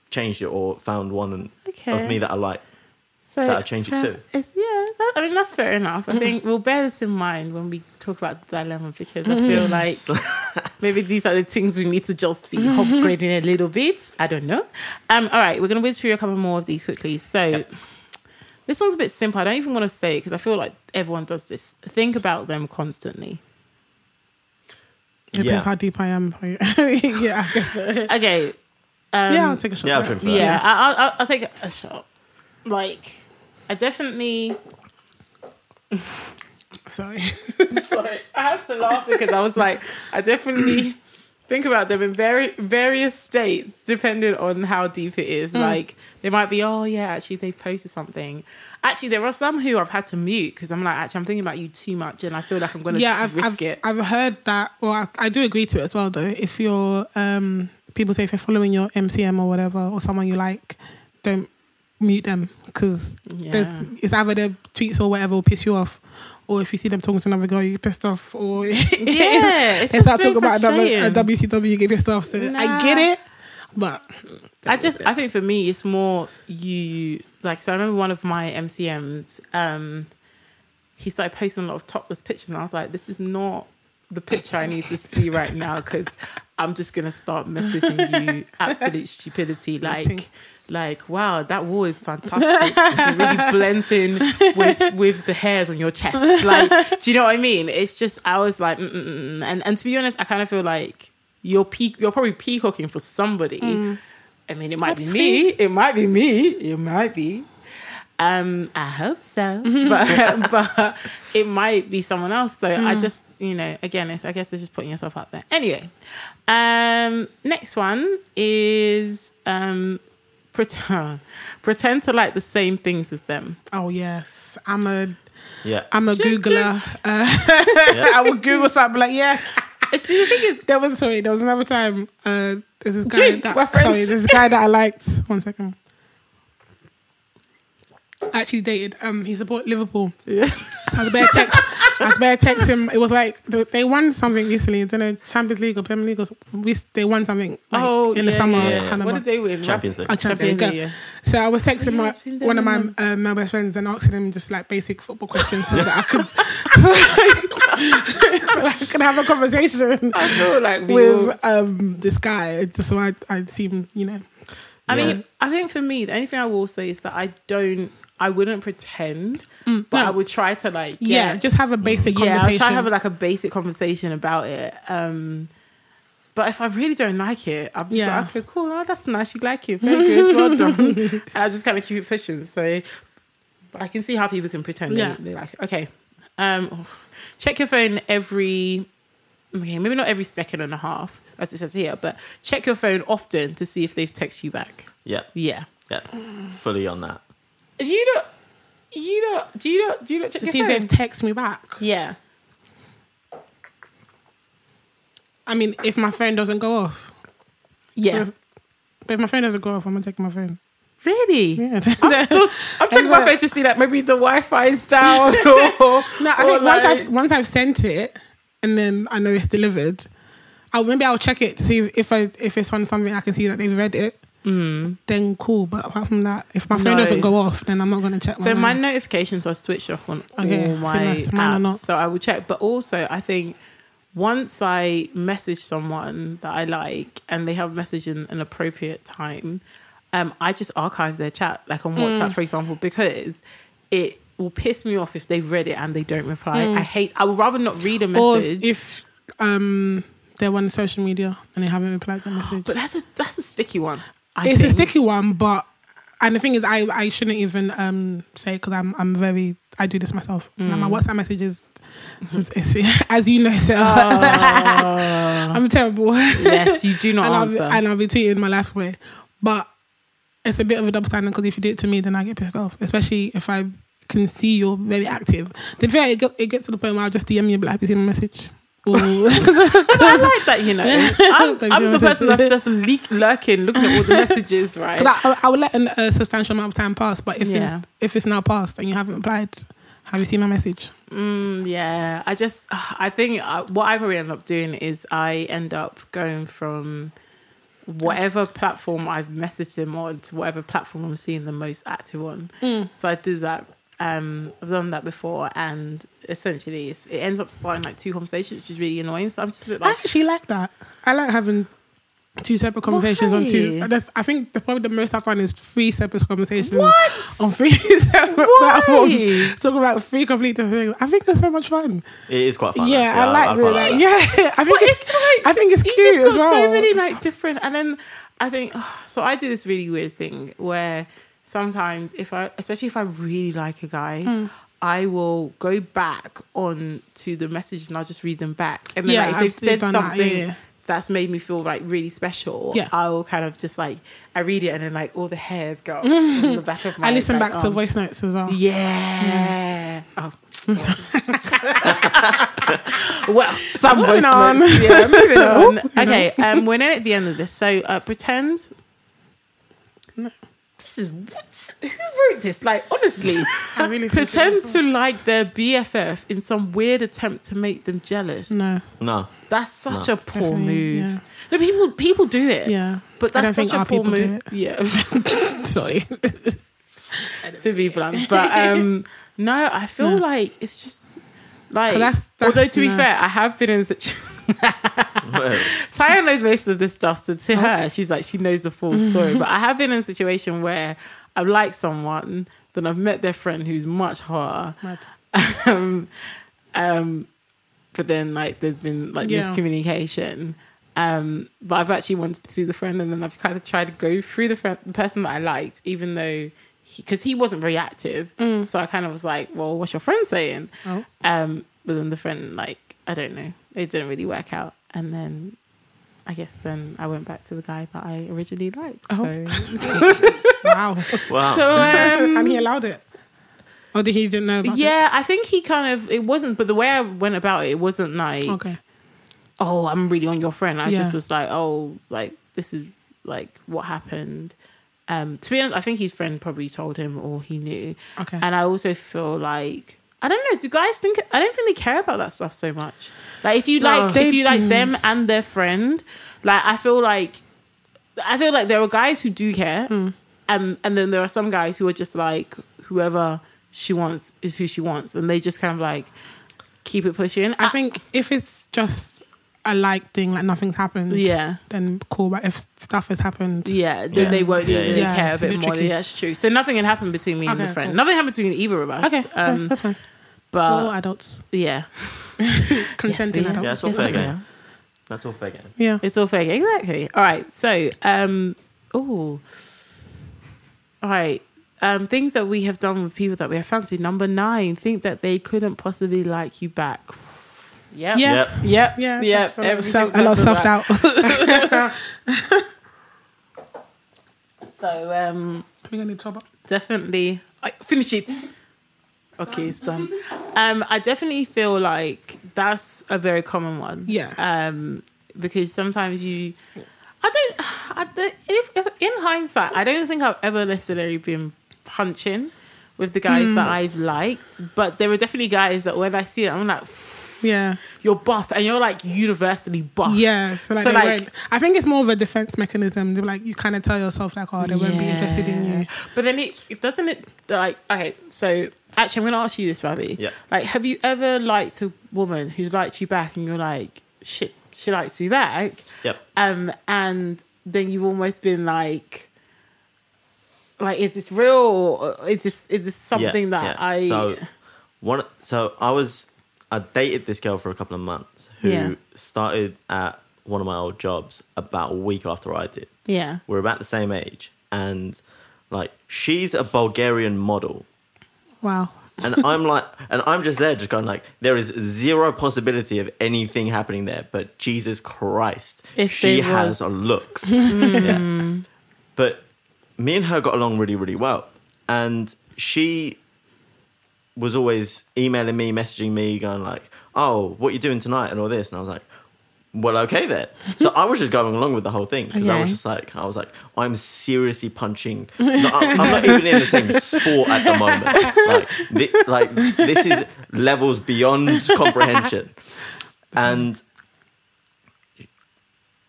Speaker 3: changed it or found one
Speaker 1: Okay.
Speaker 3: of me that I like.
Speaker 1: So
Speaker 3: That I change it too.
Speaker 1: It's, yeah, that, I mean that's fair enough. I think we'll bear this in mind when we talk about the dilemma because I feel like maybe these are the things we need to just be upgrading a little bit. I don't know. Um, all right, we're gonna whiz through a couple more of these quickly. So. This one's a bit simple. I don't even want to say it because I feel like everyone does this. Think about them constantly.
Speaker 2: Depends
Speaker 3: Yeah.
Speaker 2: how deep I am. yeah, I guess. So.
Speaker 1: Okay. Um,
Speaker 2: yeah, I'll take a shot.
Speaker 3: Yeah, I'll
Speaker 2: for it.
Speaker 3: drink for that.
Speaker 1: Yeah, I, I'll, I'll, I'll take a shot. Like, I definitely.
Speaker 2: Sorry.
Speaker 1: Sorry, I had to laugh because I was like, I definitely think about them in very various states depending on how deep it is. Like, they might be, oh yeah, actually they posted something. Actually, there are some who I've had to mute because I'm like, actually, I'm thinking about you too much, and I feel like I'm gonna
Speaker 2: yeah, I've,
Speaker 1: risk
Speaker 2: I've,
Speaker 1: it.
Speaker 2: I've heard that. Well, I, I do agree to it as well, though. If you're, um, people say if you're following your MCM or whatever, or someone you like, don't mute them because
Speaker 1: yeah.
Speaker 2: it's either their tweets or whatever will piss you off, or if you see them talking to another girl, you get pissed off, or
Speaker 1: yeah, it's
Speaker 2: they start talking about another a. WCW, you get pissed off. So I get it, but
Speaker 1: I just I think for me it's more you like so I remember one of my MCMs um he started posting a lot of topless pictures and I was like this is not the picture I need to see right now because I'm just gonna start messaging you absolute stupidity like. Like wow that wall is fantastic it really blends in with with the hairs on your chest like do you know what I mean it's just I was like mm, mm, mm. and and to be honest I kind of feel like you're peak you're probably peacocking for somebody I mean, it might be me. It might be me. It might be. Um, I hope so, but but it might be someone else. So I just, you know, again, it's I guess it's just putting yourself out there. Anyway, um, next one is um, pretend pretend to like the same things as them.
Speaker 2: oh yes, I'm a
Speaker 3: Yeah.
Speaker 2: I'm a Googler. Uh,
Speaker 3: Yeah.
Speaker 2: I will Google something like yeah.
Speaker 1: See, the thing is,
Speaker 2: There was sorry. There was another time. Uh, there's this guy.
Speaker 1: Drink,
Speaker 2: that,
Speaker 1: we're
Speaker 2: sorry, there's this guy that I liked. One second. I actually dated. Um, he support Liverpool.
Speaker 1: Yeah.
Speaker 2: I was about to text. I was about to text him. It was like they won something recently. I don't know Champions League or Premier League or we, they won something. Like,
Speaker 1: oh,
Speaker 2: in the summer.
Speaker 1: yeah,
Speaker 2: I
Speaker 1: yeah. What did they win?
Speaker 3: Champions League.
Speaker 2: Oh, Champions
Speaker 1: Champions
Speaker 2: League.
Speaker 1: League,
Speaker 2: So I was texting my
Speaker 1: I've seen them
Speaker 2: one of my uh, my best friends and asking him just like basic football questions so that I could so I could have a conversation
Speaker 1: I feel like we all-
Speaker 2: with um this guy just so I I seem you know
Speaker 1: I
Speaker 3: Yeah.
Speaker 1: mean, I think for me, the only thing I will say is that I don't, I wouldn't pretend, but
Speaker 2: no.
Speaker 1: I would try to like,
Speaker 2: yeah,
Speaker 1: get,
Speaker 2: just have a basic
Speaker 1: yeah, I'll
Speaker 2: conversation.
Speaker 1: try to have like a basic conversation about it. Um, but if I really don't like it, I'm just
Speaker 2: Yeah.
Speaker 1: like, okay, cool, oh, that's nice, you like it, very good, well done. and I just kind of keep it pushing. So, but I can see how people can pretend
Speaker 2: Yeah.
Speaker 1: they, they like it. Okay, um, check your phone every. Okay, maybe not every second and a half, as it says here, but check your phone often to see if they've texted you back.
Speaker 3: Yeah.
Speaker 1: Yeah.
Speaker 3: Yeah. Fully on that.
Speaker 1: You don't. You don't. Do you not? Do you not check
Speaker 2: to
Speaker 1: your
Speaker 2: see if they've texted me back.
Speaker 1: yeah.
Speaker 2: I mean, if my phone doesn't go off,
Speaker 1: Yeah.
Speaker 2: but if my phone doesn't go off, I'm gonna check my phone.
Speaker 1: Really?
Speaker 2: Yeah,
Speaker 1: I'm, still, I'm checking my phone to see that maybe the Wi-Fi is down or
Speaker 2: no, I
Speaker 1: or
Speaker 2: think once I've once I've sent it and then I know it's delivered, I'll maybe I'll check it to see if I if it's on something I can see that they've read it. Then cool, but apart from that, if my phone
Speaker 1: No.
Speaker 2: doesn't go off, then I'm not gonna check. My
Speaker 1: So
Speaker 2: phone.
Speaker 1: my notifications are switched off on
Speaker 2: Okay,
Speaker 1: all my
Speaker 2: mine
Speaker 1: apps, so I will check. But also, I think once I message someone that I like and they have messaged in an appropriate time, um, I just archive their chat, like on
Speaker 2: Mm.
Speaker 1: WhatsApp, for example, because it will piss me off if they've read it and they don't reply. I hate. I would rather not read a
Speaker 2: Hmm. Or
Speaker 1: message.
Speaker 2: if um they're on social media and they haven't replied to the message.
Speaker 1: but that's a that's a sticky one. I
Speaker 2: it's
Speaker 1: think.
Speaker 2: a sticky one, but and the thing is, I I shouldn't even um say because I'm I'm very I do this myself. Like
Speaker 1: Mm.
Speaker 2: my WhatsApp messages, as you know, Sarah,
Speaker 1: Oh.
Speaker 2: I'm terrible.
Speaker 1: yes, you do not
Speaker 2: and I'll,
Speaker 1: answer.
Speaker 2: be, and I'll be tweeting my life away. But it's a bit of a double standard because if you do it to me, then I get pissed off, especially if I can see you're very active. To be fair, it, get, it gets to the point where I'll just DM you be like, have you seen the message?
Speaker 1: I like that, you know. I'm, I'm the person that's just leak, lurking, looking at all the messages, right?
Speaker 2: I, I will let a substantial amount of time pass, but if
Speaker 1: Yeah.
Speaker 2: it's if it's now passed and you haven't replied, have you seen my message?
Speaker 1: Mm, yeah, I just, I think uh, what I probably end up doing is I end up going from whatever platform I've messaged them on to whatever platform I'm seeing the most active on. So I do that. Um, I've done that before, and essentially, it's, it ends up starting like two conversations, which is really annoying. So I'm just a bit
Speaker 2: I actually like that. I like having two separate conversations on two. That's, I think the, probably the most I've done is three separate conversations
Speaker 1: what?
Speaker 2: on three separate
Speaker 1: Why?
Speaker 2: platforms. Talking about three complete different things. I think it's so much fun.
Speaker 3: It is quite fun.
Speaker 2: yeah,
Speaker 3: actually.
Speaker 2: I like
Speaker 3: quite
Speaker 2: doing
Speaker 3: like
Speaker 2: that. Yeah, I think
Speaker 1: But
Speaker 2: it's,
Speaker 1: it's like
Speaker 2: I think it's
Speaker 1: you
Speaker 2: cute
Speaker 1: just
Speaker 2: as
Speaker 1: got
Speaker 2: well.
Speaker 1: so many like different, and then I think so. I do this really weird thing where sometimes if I, especially if I really like a guy.
Speaker 2: Hmm.
Speaker 1: I will go back on to the message and I'll just read them back. And then
Speaker 2: Yeah,
Speaker 1: like, if they've said
Speaker 2: done that,
Speaker 1: something
Speaker 2: yeah,
Speaker 1: that's made me feel like really special,
Speaker 2: Yeah.
Speaker 1: I will kind of just like I read it and then like all the hairs go up on the back of my
Speaker 2: I listen
Speaker 1: like,
Speaker 2: back to voice notes as well.
Speaker 1: Yeah. Oh. well, some
Speaker 2: Moving
Speaker 1: voice
Speaker 2: on.
Speaker 1: notes. Yeah, moving on. Okay, um, we're nearly at the end of this. So uh, pretend. This is what? Who wrote this? Like honestly,
Speaker 2: I really
Speaker 1: pretend to like their BFF in some weird attempt to make them jealous.
Speaker 2: No,
Speaker 3: No.
Speaker 1: That's such
Speaker 3: No.
Speaker 1: a poor
Speaker 2: Definitely,
Speaker 1: move.
Speaker 2: yeah.
Speaker 1: No, people people do it.
Speaker 2: yeah.
Speaker 1: But
Speaker 2: I don't
Speaker 1: that's such
Speaker 2: think
Speaker 1: a
Speaker 2: our
Speaker 1: poor
Speaker 2: people do
Speaker 1: move.
Speaker 2: it.
Speaker 1: Yeah.
Speaker 2: Sorry.
Speaker 1: to be blunt. But um, no, I feel
Speaker 2: No.
Speaker 1: like it's just like
Speaker 2: that's- that's-
Speaker 1: although to be
Speaker 2: no.
Speaker 1: fair, I have been in such. Tayo knows most of this stuff, so to her, she's like she knows the full story. But I have been in a situation where I've liked someone, then I've met their friend who's much hotter, um, um, but then like there's been like
Speaker 2: Yeah.
Speaker 1: miscommunication. Um, but I've actually wanted to pursue the friend, and then I've kind of tried to go through the friend, the person that I liked, even though because he, wasn't very active.
Speaker 2: Mm.
Speaker 1: So I kind of was like, "Well, what's your friend saying?"
Speaker 2: Oh.
Speaker 1: Um, but then the friend, like, I don't know, it didn't really work out, and then I guess then I went back to the guy that I originally liked.
Speaker 2: Oh.
Speaker 1: So,
Speaker 2: Wow.
Speaker 3: Wow.
Speaker 1: so um,
Speaker 2: and he allowed it. Or did he didn't know about
Speaker 1: yeah, I think he kind of it wasn't, but the way I went about it, it wasn't like.
Speaker 2: Okay.
Speaker 1: oh, I'm really on your friend. I
Speaker 2: Yeah.
Speaker 1: just was like, oh, like this is like what happened. Um, to be honest, I think his friend probably told him or he knew.
Speaker 2: Okay.
Speaker 1: And I also feel like I don't know. Do guys think? I don't think they care about that stuff so much. Like if you
Speaker 3: No.
Speaker 1: like,
Speaker 2: They-
Speaker 1: if you like them and their friend, like I feel like, I feel like there are guys who do care,
Speaker 2: Hmm.
Speaker 1: and and then there are some guys who are just like whoever she wants is who she wants, and they just kind of like keep it pushing.
Speaker 2: I think if it's just a like thing, like nothing's happened,
Speaker 1: yeah.
Speaker 2: then cool. But if stuff has happened,
Speaker 1: Yeah, then
Speaker 3: Yeah.
Speaker 1: they won't
Speaker 3: Yeah,
Speaker 1: really
Speaker 2: yeah.
Speaker 1: care a
Speaker 2: it's a
Speaker 1: bit
Speaker 2: bit
Speaker 1: more.
Speaker 2: tricky.
Speaker 1: Yeah, that's true. So nothing had happened between me and
Speaker 2: Okay,
Speaker 1: the friend.
Speaker 2: cool.
Speaker 1: Nothing happened between either of us.
Speaker 2: okay, okay,
Speaker 1: Um,
Speaker 2: that's fine.
Speaker 1: But
Speaker 2: All adults,
Speaker 1: yeah,
Speaker 2: consenting
Speaker 1: Yes,
Speaker 2: adults.
Speaker 3: yeah, it's all fair game. That's all fair game.
Speaker 2: Yeah.
Speaker 1: It's all fake. Exactly. All right. So, um, oh, all right. Um, things that we have done with people that we have fancied. Number nine, think that they couldn't possibly like you back. Yep.
Speaker 2: Yeah.
Speaker 3: Yep.
Speaker 1: Yep.
Speaker 2: Yeah,
Speaker 1: Yep.
Speaker 2: that's a lot of Self, a lot of self doubt.
Speaker 1: So, um,
Speaker 2: We're gonna top up.
Speaker 1: definitely I, finish it. Okay, it's done. Um, I definitely feel like that's a very common one.
Speaker 2: Yeah.
Speaker 1: Um, because sometimes you, I don't, I if, if in hindsight, I don't think I've ever necessarily been punching with the guys
Speaker 2: Hmm.
Speaker 1: that I've liked, but there were definitely guys that when I see it, I'm like,
Speaker 2: Yeah.
Speaker 1: you're buff, and you're like universally buff.
Speaker 2: Yeah. So like,
Speaker 1: So, like-
Speaker 2: I think it's more of a defense mechanism. They're like you kind of tell yourself like, oh, they won't be interested in
Speaker 1: Yeah.
Speaker 2: you.
Speaker 1: But then it, it doesn't it like okay. So actually, I'm going to ask you this, Ravi.
Speaker 3: Yeah.
Speaker 1: Like, have you ever liked a woman who's liked you back, and you're like, shit, she likes me back,
Speaker 3: Yep.
Speaker 1: um, and then you've almost been like, like is this real is this is this something that I
Speaker 3: So one so I was I dated this girl for a couple of months who
Speaker 1: Yeah.
Speaker 3: started at one of my old jobs about a week after I did.
Speaker 1: yeah
Speaker 3: We're about the same age and like she's a Bulgarian model
Speaker 2: Wow.
Speaker 3: and I'm like and I'm just there just going like there is zero possibility of anything happening there but Jesus Christ
Speaker 1: If
Speaker 3: she has a looks yeah. Hmm. but me and her got along really really well and she was always emailing me messaging me going like oh what you doing tonight? and all this. And I was like well okay then. So I was just going along with the whole thing because I was just like I was like I'm seriously punching I'm, not even in the same sport at the moment. Like thi- like this is levels beyond comprehension. And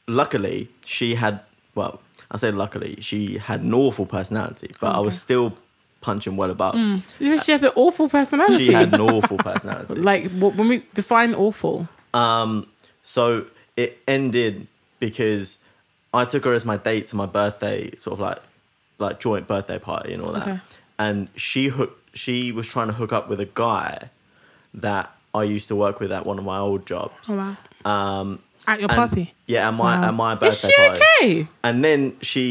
Speaker 3: luckily she had well i say luckily she had an awful personality but i was still punching well above
Speaker 1: she has an awful personality
Speaker 3: she had an awful personality
Speaker 1: like what, when we define awful
Speaker 3: um so it ended because i took her as my date to my birthday sort of like like joint birthday party and all that
Speaker 2: Okay.
Speaker 3: and she hooked she was trying to hook up with a guy that i used to work with at one of my old jobs
Speaker 2: Oh, wow.
Speaker 3: um
Speaker 2: At your
Speaker 3: and-
Speaker 2: party.
Speaker 3: yeah at my
Speaker 2: Wow.
Speaker 3: at my
Speaker 1: is
Speaker 3: birthday
Speaker 1: she
Speaker 3: party
Speaker 1: okay
Speaker 3: And then she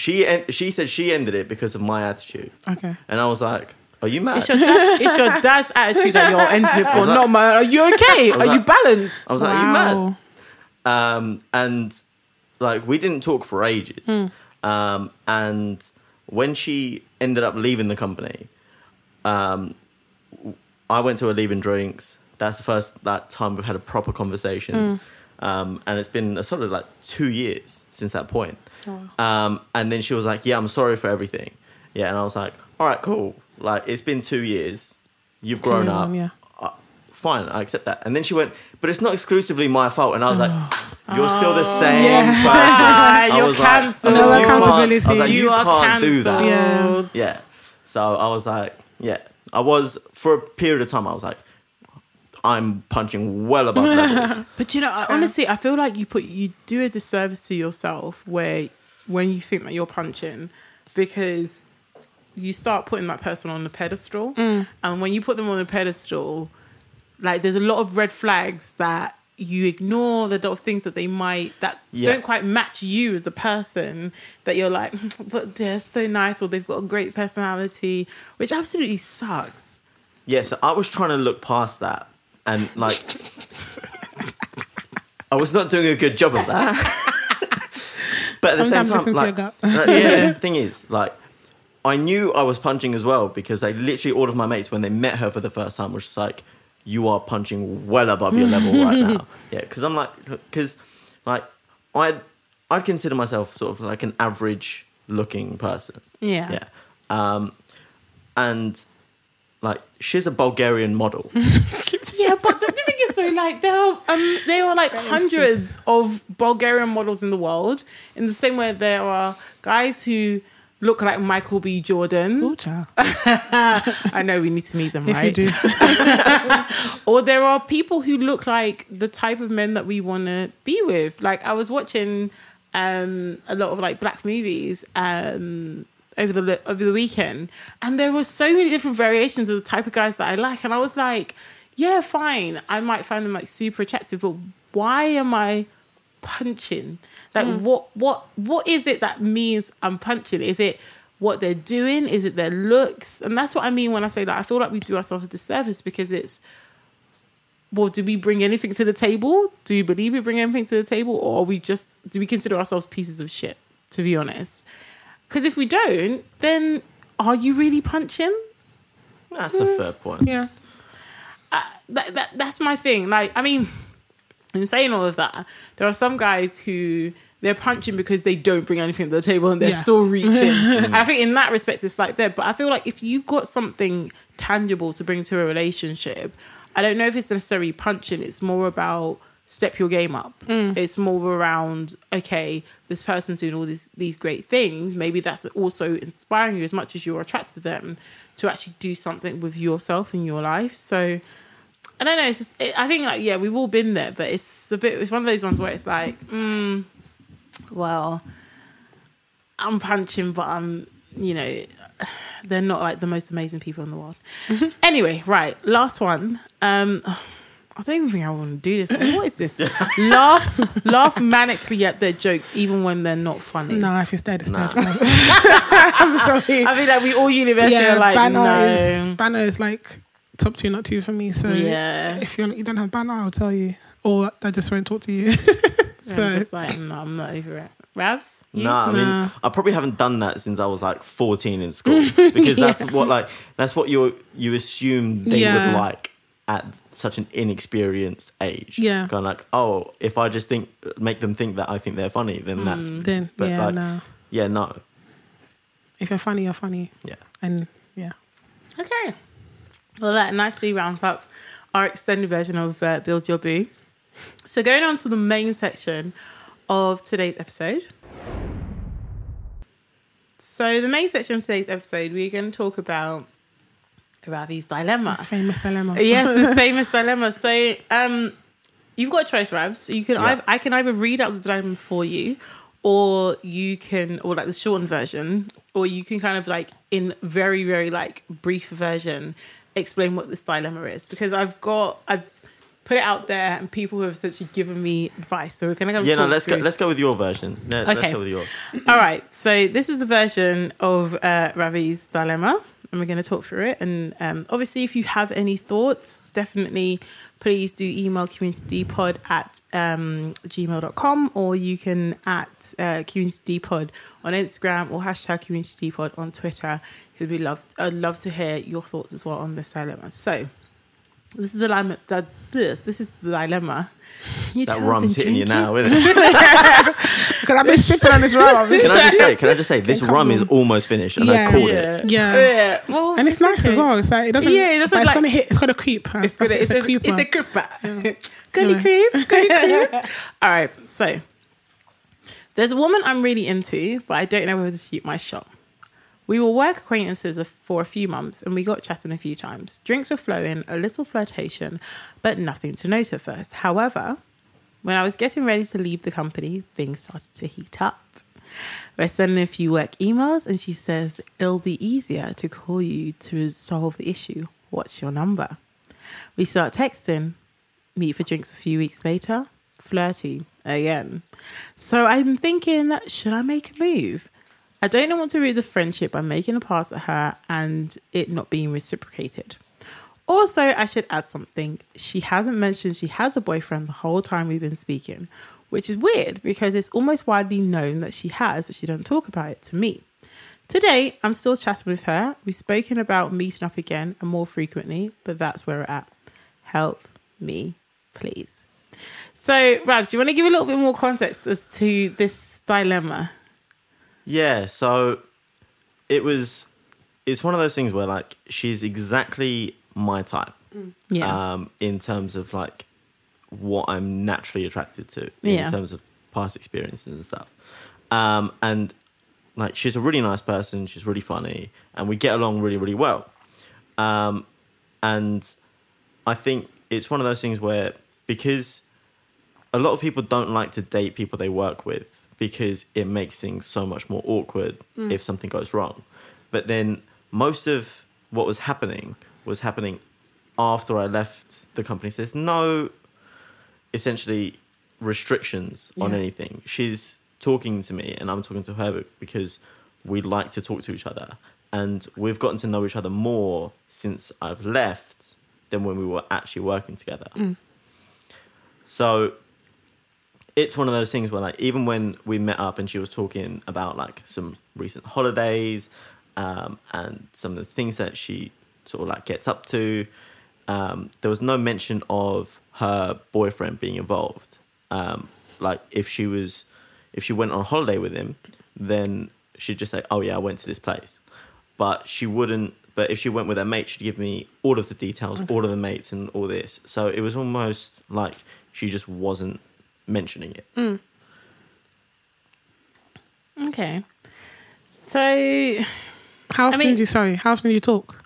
Speaker 3: she en- she said she ended it because of my attitude,
Speaker 2: Okay.
Speaker 3: and I was like, "Are you mad?"
Speaker 1: it's your, dad, it's your dad's attitude that you're ending it for
Speaker 3: was
Speaker 1: not
Speaker 3: like-
Speaker 1: mine are you okay
Speaker 3: was
Speaker 1: are you balanced
Speaker 3: I was like, "Are you mad?" Um, and like we didn't talk for ages. Um, and when she ended up leaving the company, um, I went to a leaving drinks. That's the first that time we've had a proper conversation. Um, and it's been a sort of like two years since that point. Um, and then she was like, "Yeah, I'm sorry for everything." Yeah, and I was like, "All right, cool. Like it's been two years. You've grown
Speaker 2: Carry
Speaker 3: up.
Speaker 2: on, yeah.
Speaker 3: Uh, fine, I accept that." And then she went, "But it's not exclusively my fault." And I was like, "You're still the same
Speaker 2: Yeah.
Speaker 3: person."
Speaker 1: Ah,
Speaker 3: I
Speaker 1: you're
Speaker 3: was like- I was
Speaker 1: cancelled.
Speaker 3: like,
Speaker 2: No accountability.
Speaker 3: I was like,
Speaker 1: you,
Speaker 3: "You
Speaker 1: are
Speaker 3: can't do that."
Speaker 1: cancelled.
Speaker 2: Yeah.
Speaker 3: Yeah. So I was like, yeah. I was for a period of time. I was like, I'm punching well above levels.
Speaker 1: But you know, I, honestly, I feel like you put you do a disservice to yourself where when you think that you're punching, because you start putting that person on the pedestal,
Speaker 2: Mm.
Speaker 1: and when you put them on the pedestal, like there's a lot of red flags that you ignore the lot of things that they might that
Speaker 3: Yeah.
Speaker 1: don't quite match you as a person that you're like but they're so nice or they've got a great personality which absolutely sucks
Speaker 3: Yeah, so I was trying to look past that and like I was not doing a good job of that. but at the
Speaker 2: Sometimes
Speaker 3: same time,
Speaker 2: to
Speaker 3: like,
Speaker 2: your gut.
Speaker 3: the thing,
Speaker 1: Yeah.
Speaker 3: is, like, I knew I was punching as well because they literally all of my mates when they met her for the first time was just like, "You are punching well above your level right now." Yeah, because I'm like, because like I'd I'd consider myself sort of like an average looking person.
Speaker 1: yeah
Speaker 3: Yeah. Um, and like she's a Bulgarian model.
Speaker 1: Yeah, but don't you think it's so like there are um there are like hundreds of Bulgarian models in the world. In the same way there are guys who look like Michael B. Jordan. I know we need to meet them,
Speaker 2: If
Speaker 1: right?
Speaker 2: you do.
Speaker 1: or there are people who look like the type of men that we want to be with. Like I was watching um, a lot of like black movies um, over the over the weekend, and there were so many different variations of the type of guys that I like, and I was like, yeah, fine, I might find them like super attractive, but why am I punching? Like hmm. what what what is it that means I'm punching? Is it what they're doing? Is it their looks? And that's what I mean when I say that I feel like we do ourselves a disservice because it's well, do we bring anything to the table? Do you believe we bring anything to the table? Or are we just do we consider ourselves pieces of shit, to be honest? Because if we don't, then are you really punching?
Speaker 3: That's a hmm. fair point.
Speaker 2: Yeah.
Speaker 1: That, that that's my thing. Like, I mean, in saying all of that, there are some guys who they're punching because they don't bring anything to the table and they're
Speaker 2: Yeah.
Speaker 1: still reaching. and I think in that respect, it's like that. But I feel like if you've got something tangible to bring to a relationship, I don't know if it's necessarily punching. It's more about step your game up. Mm. It's more around okay, this person's doing all these these great things. Maybe that's also inspiring you as much as you're attracted to them to actually do something with yourself in your life. So. I don't know. It's just, it, I think like yeah, we've all been there, but it's a bit. It's one of those ones where it's like, mm, well, I'm punching, but I'm you know, they're not like the most amazing people in the world.
Speaker 2: Mm-hmm.
Speaker 1: Anyway, right, last one. Um, I don't even think I want to do this. What is this? laugh, laugh manically at their jokes, even when they're not funny.
Speaker 2: No, if it's dead, it's
Speaker 3: Nah.
Speaker 2: dead. I'm sorry.
Speaker 1: I feel like we all universally are like,
Speaker 2: banner
Speaker 1: no.
Speaker 2: is banner is like top two, not two for me. So
Speaker 1: Yeah.
Speaker 2: if you're you don't have banner, I'll tell you, or I just won't talk to you. so
Speaker 1: I'm just like, no, I'm not over it. Ravs? You?
Speaker 3: No, I mean,
Speaker 2: Nah.
Speaker 3: I probably haven't done that since I was like 14 in school because that's what like that's what you you assume they
Speaker 2: Yeah.
Speaker 3: would like at such an inexperienced age.
Speaker 2: Yeah.
Speaker 3: kind of like, oh, if I just think make them think that I think they're funny, then mm. that's
Speaker 2: then
Speaker 3: But,
Speaker 2: yeah,
Speaker 3: like-
Speaker 2: no.
Speaker 3: yeah, no,
Speaker 2: If you're funny, you're funny,
Speaker 3: yeah.
Speaker 2: and yeah.
Speaker 1: Okay. Well, that nicely rounds up our extended version of uh, Build Your Boo. So, going on to the main section of today's episode. So, the main section of today's episode, we're going to talk about Ravi's dilemma.
Speaker 2: That's famous dilemma.
Speaker 1: yes, the famous dilemma. So, um, you've got a choice, Rabs. So you can,
Speaker 3: Yeah.
Speaker 1: I, I can either read out the dilemma for you, or you can, or like the shortened version, or you can kind of like in very, very like brief version explain what this dilemma is. Because I've got, I've put it out there, and people have essentially given me advice. So we're gonna go.
Speaker 3: Yeah, no, let's go. Let's go with your version. Yeah,
Speaker 1: Okay.
Speaker 3: Let's go with yours.
Speaker 1: all right, so this is the version of uh, Ravi's dilemma, and we're going to talk through it. And um, obviously, if you have any thoughts, definitely please do email communitydpod at um, gmail.com or you can at uh, communitydpod on Instagram or hashtag communitydpod on Twitter. It'd be love, I'd love to hear your thoughts as well on this dilemma. So, this is a dilemma. That, this is the dilemma. You
Speaker 3: That
Speaker 1: two have
Speaker 3: rum's hitting you now, isn't it?
Speaker 2: Because I've been sipping on this rum.
Speaker 3: Can I just say? Can I just say this rum is almost finished, and
Speaker 2: Yeah.
Speaker 3: I called
Speaker 1: Yeah.
Speaker 3: it.
Speaker 2: Yeah.
Speaker 1: Yeah. Well,
Speaker 2: and it's nice as
Speaker 1: okay.
Speaker 2: well. It's like it doesn't.
Speaker 1: Yeah, it doesn't
Speaker 2: but it's
Speaker 1: like-
Speaker 2: gonna hit. It's got a creep.
Speaker 1: It's
Speaker 2: It's,
Speaker 1: good.
Speaker 2: it's,
Speaker 1: It's,
Speaker 2: a
Speaker 1: a,
Speaker 2: creeper.
Speaker 1: it's a creeper. Goody
Speaker 2: Yeah.
Speaker 1: creep. Goody creep. All right. So there's a woman I'm really into, but I don't know whether to shoot my shot. We were work acquaintances for a few months and we got chatting a few times. Drinks were flowing, a little flirtation, but nothing to note at first. However, when I was getting ready to leave the company, things started to heat up. We're sending a few work emails, and she says, It'll be easier to call you to resolve the issue. What's your number? We start texting, meet for drinks a few weeks later, flirty again. So I'm thinking, should I make a move? I don't want to ruin the friendship by making a pass at her and it not being reciprocated. Also, I should add something. She hasn't mentioned she has a boyfriend the whole time we've been speaking, which is weird because it's almost widely known that she has, but she doesn't talk about it to me. Today, I'm still chatting with her. We've spoken about meeting up again and more frequently, but that's where we're at. Help me, please. So, Rab, do you want to give a little bit more context as to this dilemma?
Speaker 3: Yeah, so it was. It's one of those things where like she's exactly my type.
Speaker 1: Yeah.
Speaker 3: Um, in terms of like what I'm naturally attracted to, in
Speaker 1: Yeah.
Speaker 3: terms of past experiences and stuff. Um, and like she's a really nice person. She's really funny, and we get along really, really well. Um, and I think it's one of those things where because a lot of people don't like to date people they work with because it makes things so much more awkward mm. if something goes wrong. But then most of what was happening was happening after I left the company. So there's no essentially restrictions on
Speaker 2: Yeah.
Speaker 3: anything. She's talking to me and I'm talking to her because we like to talk to each other. And we've gotten to know each other more since I've left than when we were actually working together. Mm. So it's one of those things where like even when we met up and she was talking about like some recent holidays um, and some of the things that she sort of like gets up to um, there was no mention of her boyfriend being involved. Um, like if she was if she went on holiday with him then she'd just say oh yeah i went to this place. But she wouldn't but if she went with her mate she'd give me all of the details all of the mates and all this. So it was almost like she just wasn't mentioning it
Speaker 1: Okay. So,
Speaker 2: How often
Speaker 1: mean-
Speaker 2: do you? Sorry, how often do you talk?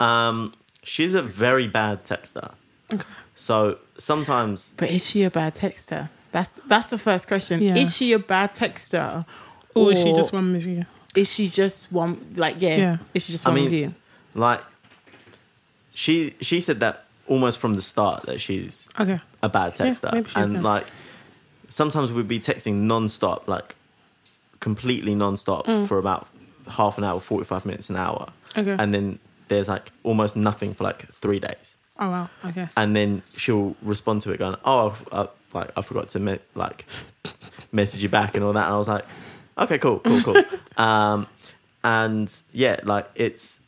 Speaker 3: um, she's a very bad texter Okay. so sometimes
Speaker 1: but is she a bad texter? That's that's the first question.
Speaker 2: Yeah.
Speaker 1: Is she a bad texter,
Speaker 2: Or is she just one with you?
Speaker 1: Is she just one? Like, yeah,
Speaker 2: Yeah.
Speaker 1: is she just
Speaker 3: I
Speaker 1: one
Speaker 3: mean-
Speaker 1: of you?
Speaker 3: Like, she she said that almost from the start that she's
Speaker 2: Okay.
Speaker 3: a bad
Speaker 2: Yeah,
Speaker 3: texter,
Speaker 2: maybe she is,
Speaker 3: and
Speaker 2: yeah.
Speaker 3: like sometimes we'd be texting non-stop, like completely non-stop
Speaker 2: Mm.
Speaker 3: for about half an hour, forty-five minutes, an hour,
Speaker 2: Okay.
Speaker 3: and then there's like almost nothing for like three days,
Speaker 2: oh wow. Okay.
Speaker 3: and then she'll respond to it going, "Oh, I, I, like I forgot to me- like message you back and all that," and I was like, "Okay, cool, cool, cool," um, and yeah, like it's.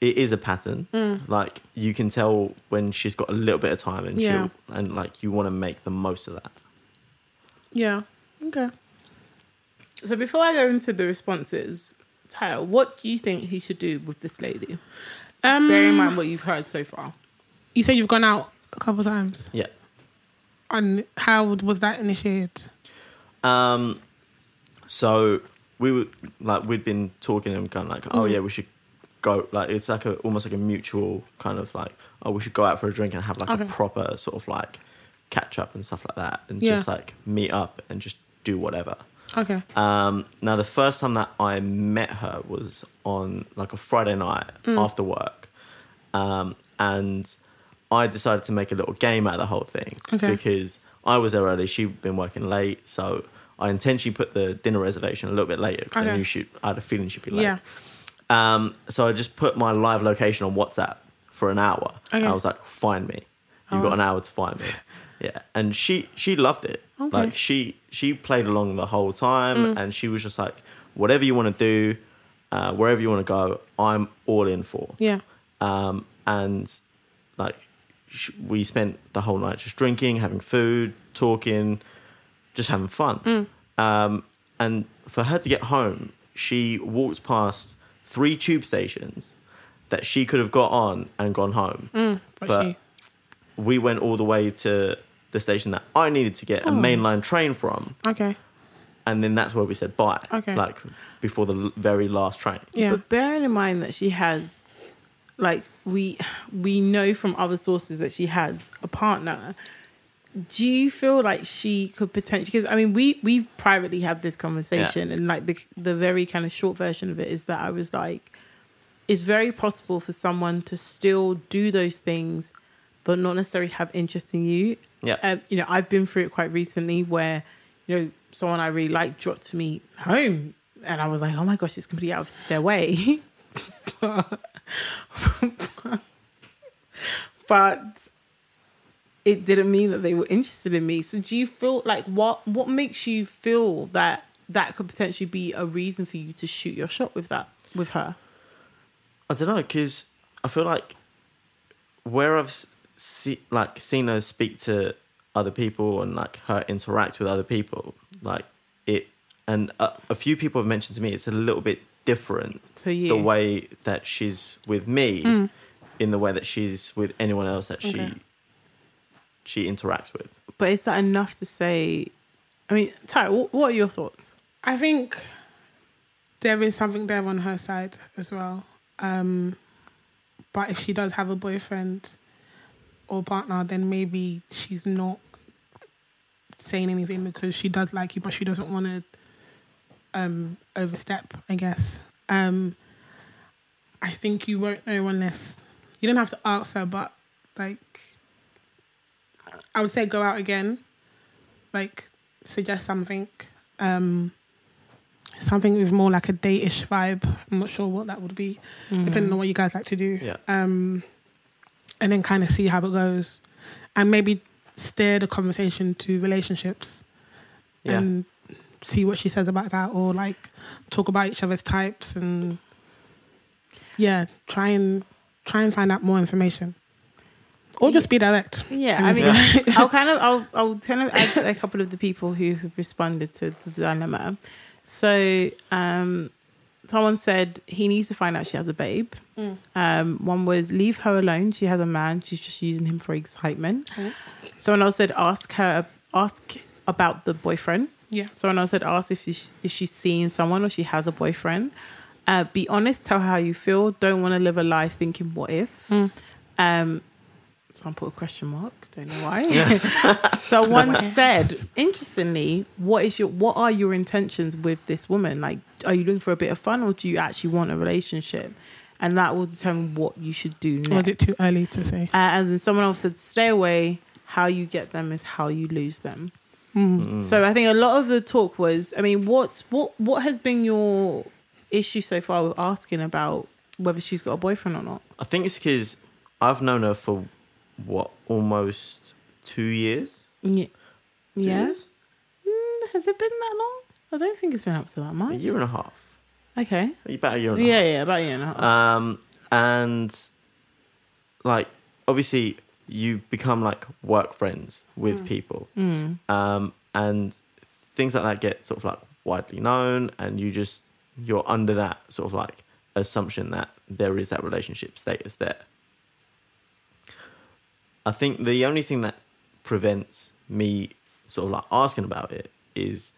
Speaker 3: It is a pattern.
Speaker 2: Mm.
Speaker 3: Like you can tell when she's got a little bit of time, and
Speaker 2: Yeah.
Speaker 3: she'll and like you want to make the most of that.
Speaker 2: Yeah. Okay.
Speaker 1: So before I go into the responses, Tyler, what do you think he should do with this lady?
Speaker 2: Um,
Speaker 1: Bear in mind what you've heard so far.
Speaker 2: you said you've gone out a couple of times,
Speaker 3: Yeah.
Speaker 2: and how was that initiated?
Speaker 3: Um, so we were like we'd been talking and kind of like, oh
Speaker 2: Mm.
Speaker 3: yeah, we should go. Like it's like a almost like a mutual kind of like, oh, we should go out for a drink and have like
Speaker 2: Okay.
Speaker 3: a proper sort of like catch up and stuff like that, and
Speaker 2: Yeah.
Speaker 3: just like meet up and just do whatever.
Speaker 2: Okay.
Speaker 3: Um, now the first time that I met her was on like a Friday night
Speaker 2: Mm.
Speaker 3: after work, um, and I decided to make a little game out of the whole thing
Speaker 2: Okay.
Speaker 3: because I was there early. She'd been working late, so I intentionally put the dinner reservation a little bit later because I knew she. I had a feeling she'd be late.
Speaker 2: Yeah.
Speaker 3: Um, so I just put my live location on WhatsApp for an hour.
Speaker 2: Okay.
Speaker 3: I was like, "Find me. You've got
Speaker 2: Oh.
Speaker 3: an hour to find me." Yeah, and she she loved it.
Speaker 2: Okay.
Speaker 3: Like she she played along the whole time,
Speaker 2: Mm.
Speaker 3: and she was just like, "Whatever you want to do, uh, wherever you want to go, I'm all in for."
Speaker 2: Yeah.
Speaker 3: Um, and like sh- we spent the whole night just drinking, having food, talking, just having fun.
Speaker 2: Mm.
Speaker 3: Um, and for her to get home, she walked past three tube stations that she could have got on and gone home.
Speaker 2: Mm, but,
Speaker 3: But-
Speaker 2: she,
Speaker 3: We went all the way to the station that I needed to get a
Speaker 2: Oh.
Speaker 3: mainline train from,
Speaker 2: okay.
Speaker 3: and then that's where we said bye.
Speaker 2: Okay.
Speaker 3: Like before the l- very last train.
Speaker 2: Yeah.
Speaker 1: But bearing in mind that she has, like we we know from other sources that she has a partner. Do you feel like she could potentially? Because I mean, we we've privately had this conversation, and like the the very kind of short version of it is that I was like, it's very possible for someone to still do those things, but not necessarily have interest in you.
Speaker 3: Yeah.
Speaker 1: Um, you know, I've been through it quite recently where, you know, someone I really like dropped me home and I was like, oh my gosh, it's completely out of their way. but, but it didn't mean that they were interested in me. So do you feel like what what makes you feel that that could potentially be a reason for you to shoot your shot with that with her?
Speaker 3: I don't know because I feel like where I've see, like seen her speak to other people and like her interact with other people, like it, and a, a few people have mentioned to me it's a little bit different
Speaker 1: To you.
Speaker 3: the way that she's with me,
Speaker 2: Mm.
Speaker 3: in the way that she's with anyone else that
Speaker 2: Okay.
Speaker 3: she she interacts with.
Speaker 1: But is that enough to say? I mean, Ty, what are your thoughts?
Speaker 2: I think there is something there on her side as well. Um, but if she does have a boyfriend or partner, then maybe she's not saying anything because she does like you, but she doesn't want to um, overstep, I guess. Um, I think you won't know unless you don't have to ask her, but like, I would say go out again, like, suggest something. Um, something with more like a date-ish vibe. I'm not sure what that would be, depending on what you guys like to do.
Speaker 3: Yeah.
Speaker 2: Um, and then kind of see how it goes, and maybe steer the conversation to relationships,
Speaker 3: Yeah.
Speaker 2: and see what she says about that, or like talk about each other's types, and yeah, try and try and find out more information, or just be direct.
Speaker 1: Yeah, I
Speaker 2: it's
Speaker 1: mean, I'll kind of, I'll, I'll kind of add a couple of the people who have responded to the dilemma. So, um, someone said he needs to find out she has a babe.
Speaker 2: Mm.
Speaker 1: Um, one was leave her alone. She has a man. She's just using him for excitement.
Speaker 2: Mm.
Speaker 1: Someone else said ask her, ask about the boyfriend.
Speaker 2: Yeah.
Speaker 1: Someone else said ask if she's if she's seeing someone or she has a boyfriend. Uh, be honest. Tell her how you feel. Don't want to live a life thinking what if.
Speaker 2: Mm.
Speaker 1: Um, Someone put a question mark. Don't know why. Someone said, interestingly, what is your what are your intentions with this woman? Like, are you looking for a bit of fun, or do you actually want a relationship? And that will determine what you should do next.
Speaker 2: Or is it too early to say?
Speaker 1: Uh, and then someone else said, stay away. How you get them is how you lose them.
Speaker 2: Mm.
Speaker 1: So I think a lot of the talk was, I mean, what's what what has been your issue so far with asking about whether she's got a boyfriend or not?
Speaker 3: I think it's because I've known her for what almost two years.
Speaker 1: Yeah.
Speaker 3: Two
Speaker 1: Yeah.
Speaker 3: years?
Speaker 1: Mm, has it been that long? I don't think it's been up to that much.
Speaker 3: a year and a half.
Speaker 1: Okay.
Speaker 3: About a year and a
Speaker 1: Yeah,
Speaker 3: half.
Speaker 1: yeah, about a year and a half.
Speaker 3: Um, and like obviously you become like work friends with people,
Speaker 1: Mm.
Speaker 3: um, and things like that get sort of like widely known, and you just you're under that sort of like assumption that there is that relationship status there. I think the only thing that prevents me sort of like asking about it is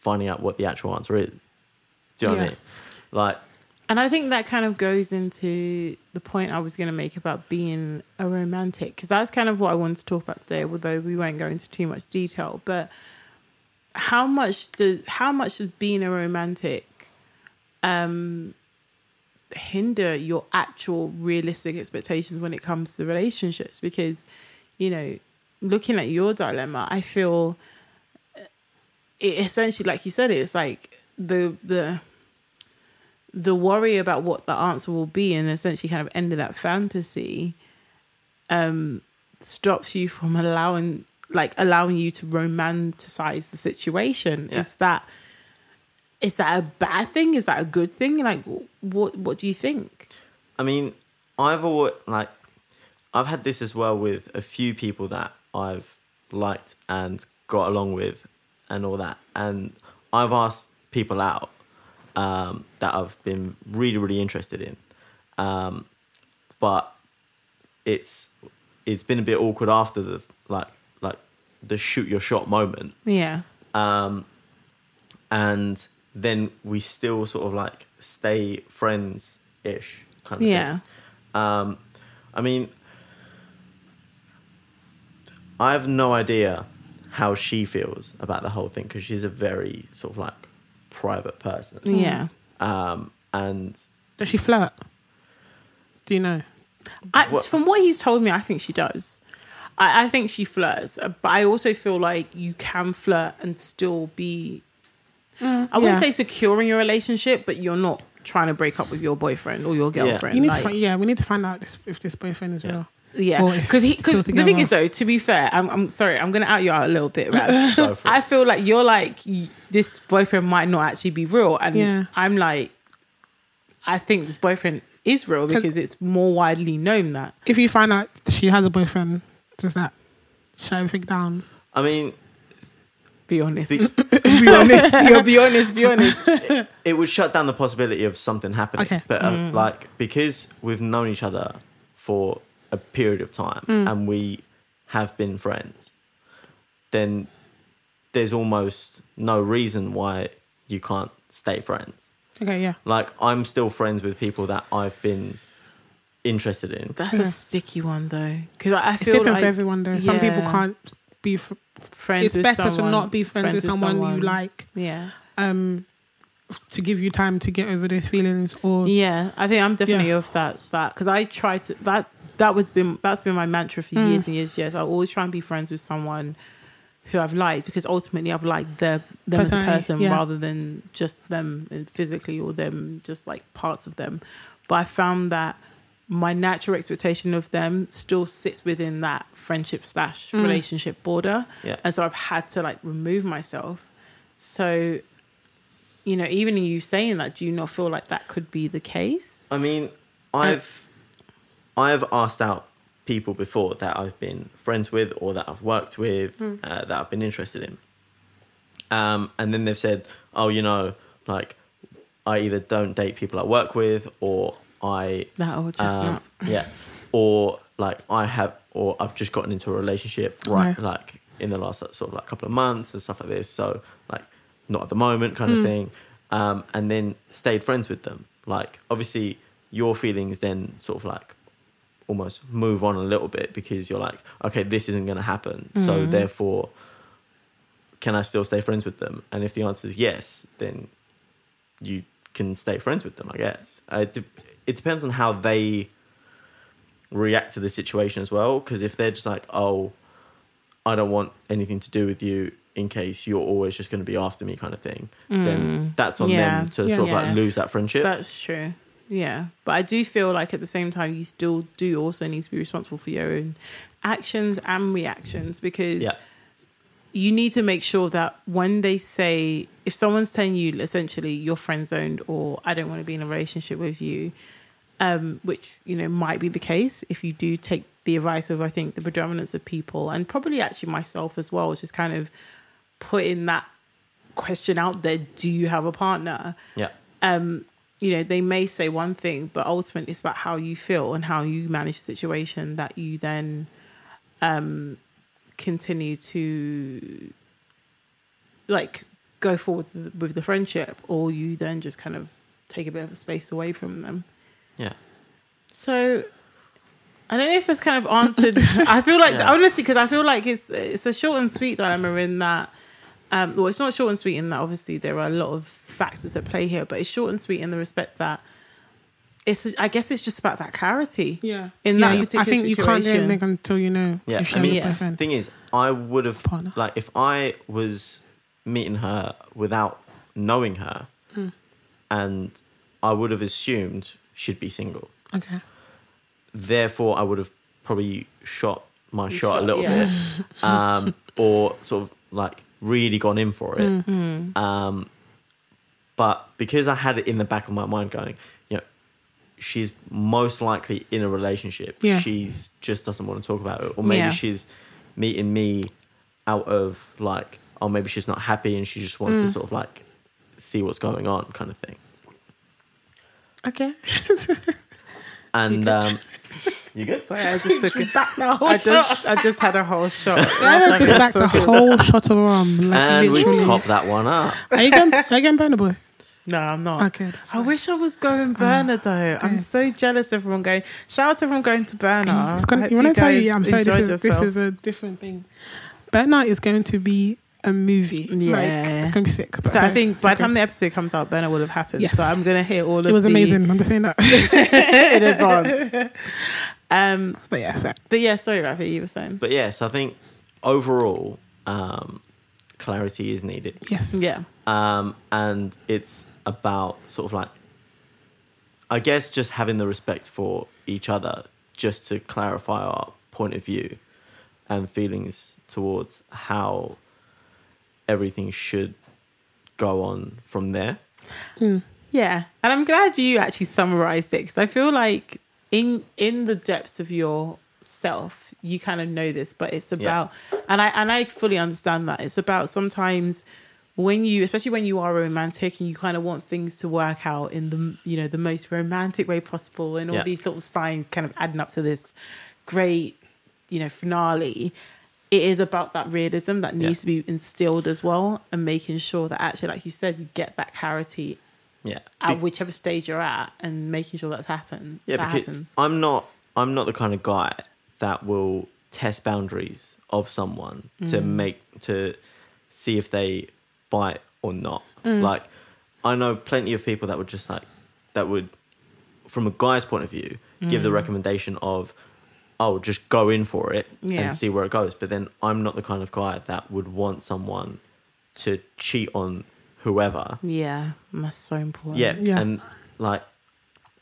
Speaker 3: finding out what the actual answer is. Do you know what I mean? Like,
Speaker 1: And I think that kind of goes into the point I was going to make about being a romantic, because that's kind of what I wanted to talk about today, although we won't go into too much detail. But how much does how much does being a romantic um, hinder your actual realistic expectations when it comes to relationships? Because you know, looking at your dilemma, I feel it essentially, like you said, it's like the the the worry about what the answer will be and essentially kind of ending that fantasy um stops you from allowing like allowing you to romanticize the situation
Speaker 3: Yeah.
Speaker 1: is that is that a bad thing? Is that a good thing? Like what what do you think?
Speaker 3: I mean, I've always like I've had this as well with a few people that I've liked and got along with and all that. And I've asked people out um, that I've been really, really interested in. Um, but it's it's been a bit awkward after the like like the shoot your shot moment.
Speaker 1: Yeah.
Speaker 3: Um, and then we still sort of like stay friends ish kind of
Speaker 1: yeah
Speaker 3: thing. Um, I mean, I have no idea how she feels about the whole thing because she's a very sort of like private person,
Speaker 1: yeah
Speaker 3: um, and
Speaker 2: Does she flirt? Do you know?
Speaker 1: I,
Speaker 3: What-
Speaker 1: from what he's told me, I think she does. I, I think she flirts, but I also feel like you can flirt and still be. Mm. I wouldn't
Speaker 2: yeah.
Speaker 1: say secure in your relationship, but you're not trying to break up with your boyfriend or your girlfriend.
Speaker 2: You need
Speaker 1: like-
Speaker 2: to find, yeah, we need to find out this, if this boyfriend is
Speaker 3: Yeah.
Speaker 2: real.
Speaker 1: yeah, because because the thing is though, to be fair, I'm, I'm sorry, I'm gonna out you out a little bit, Raz.
Speaker 3: go for it.
Speaker 1: I feel like you're like this boyfriend might not actually be real, and
Speaker 2: Yeah.
Speaker 1: I'm like, I think this boyfriend is real because it's more widely known that.
Speaker 2: If you find out she has a boyfriend, does that shut everything down?
Speaker 3: I mean,
Speaker 1: Be honest.
Speaker 3: the,
Speaker 1: be honest. You'll be honest. Be honest.
Speaker 3: it would shut down the possibility of something happening.
Speaker 2: Okay.
Speaker 3: But uh, like because we've known each other for a period of time and we have been friends, then there's almost no reason why you can't stay friends.
Speaker 2: Okay, yeah.
Speaker 3: Like I'm still friends with people that I've been interested in.
Speaker 1: That's
Speaker 2: Yeah.
Speaker 1: a sticky one though, because I, I
Speaker 2: It's
Speaker 1: feel
Speaker 2: different
Speaker 1: like
Speaker 2: for everyone though. Some people can't be. Fr-
Speaker 1: friends.
Speaker 2: it's
Speaker 1: with
Speaker 2: better
Speaker 1: someone,
Speaker 2: to not be friends, with someone,
Speaker 1: someone.
Speaker 2: you like.
Speaker 1: Yeah,
Speaker 2: Um, to give you time to get over those feelings, or
Speaker 1: yeah. I think I'm definitely
Speaker 2: Yeah.
Speaker 1: of that. That because I try to. That's that was been that's been my mantra for
Speaker 2: Mm.
Speaker 1: years and years. Yes, I always try and be friends with someone who I've liked because ultimately I've liked their them as a person
Speaker 2: yeah.
Speaker 1: rather than just them physically or them just like parts of them. But I found that my natural expectation of them still sits within that friendship slash
Speaker 2: Mm.
Speaker 1: relationship border.
Speaker 3: Yeah.
Speaker 1: And so I've had to like remove myself. So, you know, even you saying that, do you not feel like that could be the case?
Speaker 3: I mean, I've I've asked out people before that I've been friends with or that I've worked with uh, that I've been interested in, um, and then they've said, "Oh, you know, like I either don't date people I work with, or I
Speaker 1: That old chestnut.
Speaker 3: um, yeah, or like I have, or I've just gotten into a relationship right,
Speaker 2: Right.
Speaker 3: like in the last sort of like couple of months and stuff like this. So like not at the moment, kind of thing. Um, and then stayed friends with them. Like obviously your feelings then sort of like almost move on a little bit because you're like, okay, this isn't going to happen. So therefore, can I still stay friends with them? And if the answer is yes, then you can stay friends with them, I guess. Uh, it, depends on how they react to the situation as well. Because if they're just like, oh, I don't want anything to do with you in case you're always just going to be after me, kind of thing, then mm. that's on
Speaker 1: Yeah.
Speaker 3: them to
Speaker 2: Yeah.
Speaker 3: sort of
Speaker 1: Yeah.
Speaker 3: like lose that friendship.
Speaker 1: That's true. Yeah. But I do feel like at the same time, you still do also need to be responsible for your own actions and reactions because you need to make sure that when they say, if someone's telling you essentially you're friend zoned or I don't want to be in a relationship with you, um, which, you know, might be the case if you do take the advice of, I think, the predominance of people and probably actually myself as well, just kind of putting that question out there do you have a partner?
Speaker 3: Yeah.
Speaker 1: um, you know, they may say one thing, but ultimately it's about how you feel and how you manage the situation that you then um, continue to like go forward with the, with the friendship, or you then just kind of take a bit of a space away from them.
Speaker 3: Yeah.
Speaker 1: So I don't know if it's kind of answered. I feel like
Speaker 3: Yeah.
Speaker 1: honestly, because I feel like it's it's a short and sweet dilemma in that. Um, well, it's not short and sweet in that obviously there are a lot of factors at play here, but it's short and sweet in the respect that it's. I guess it's just about that clarity.
Speaker 2: Yeah.
Speaker 1: In
Speaker 2: yeah,
Speaker 1: that
Speaker 2: you- I
Speaker 1: particular
Speaker 2: think you can't do anything until you know
Speaker 3: Yeah,
Speaker 2: you
Speaker 3: I mean-
Speaker 1: Yeah.
Speaker 2: boyfriend.
Speaker 3: thing is, I would have
Speaker 2: Partner.
Speaker 3: like if I was meeting her without knowing her,
Speaker 2: Hmm.
Speaker 3: and I would have assumed she'd be single.
Speaker 2: Okay.
Speaker 3: Therefore, I would have probably shot my shot,
Speaker 1: shot-
Speaker 3: a little
Speaker 1: yeah.
Speaker 3: bit, um, or sort of like really gone in for it.
Speaker 1: Mm.
Speaker 3: Um, but because I had it in the back of my mind, going, you know, she's most likely in a relationship.
Speaker 2: Yeah.
Speaker 3: She's just doesn't want to talk about it, or maybe
Speaker 1: Yeah.
Speaker 3: she's meeting me out of like, oh, maybe she's not happy and she just wants
Speaker 1: Mm.
Speaker 3: to sort of like see what's going on, kind of thing.
Speaker 2: Okay.
Speaker 3: And um, you good?
Speaker 1: Sorry, I just took it.
Speaker 2: Back the whole
Speaker 1: I just I just had a whole shot.
Speaker 2: I took back the whole shot of rum. Like
Speaker 3: And we top that one up.
Speaker 2: Are you going? Are you going Burna Boy?
Speaker 1: No, I'm not.
Speaker 2: Okay.
Speaker 1: I wish I was going Burna though. I'm so jealous of everyone going. Shout out to everyone going to Burna.
Speaker 2: It's gonna, you want to tell you? I'm sorry. This is, this is a different thing. Burna is going to be a movie. Like,
Speaker 1: Yeah.
Speaker 2: it's going to be sick.
Speaker 1: So I think by the time
Speaker 2: the
Speaker 1: the episode comes out, Burna will have happened.
Speaker 2: Yes.
Speaker 1: So I'm gonna hear all of
Speaker 2: it It was
Speaker 1: the-
Speaker 2: amazing. I'm just saying that.
Speaker 1: in advance. Um,
Speaker 2: but yeah, so
Speaker 1: but yeah, sorry, Ravi, you were saying.
Speaker 3: But yes, I think overall, um, clarity is needed.
Speaker 2: yes.
Speaker 1: Yeah,
Speaker 3: um, and it's about sort of like i guess just having the respect for each other just to clarify our point of view and feelings towards how everything should go on from there mm.
Speaker 1: yeah, and I'm glad you actually summarized it because I feel like in in the depths of yourself, you kind of know this, but it's about, and I and I fully understand that it's about sometimes when you, especially when you are romantic and you kind of want things to work out in the you know the most romantic way possible, and all
Speaker 3: Yeah.
Speaker 1: these little signs kind of adding up to this great you know finale. It is about that realism that needs
Speaker 3: Yeah.
Speaker 1: to be instilled as well, and making sure that actually, like you said, you get that clarity
Speaker 3: yeah
Speaker 1: at
Speaker 3: Be-
Speaker 1: whichever stage you're at, and making sure that's happened.
Speaker 3: yeah
Speaker 1: that
Speaker 3: because
Speaker 1: happens.
Speaker 3: i'm not i'm not the kind of guy that will test boundaries of someone to
Speaker 1: Mm.
Speaker 3: make to see if they bite or not
Speaker 1: Mm.
Speaker 3: like i know plenty of people that would just like that would from a guy's point of view give
Speaker 1: Mm.
Speaker 3: the recommendation of oh just go in for it
Speaker 1: Yeah.
Speaker 3: and see where it goes but then i'm not the kind of guy that would want someone to cheat on whoever
Speaker 1: Yeah, that's so important.
Speaker 3: yeah,
Speaker 2: Yeah.
Speaker 3: and like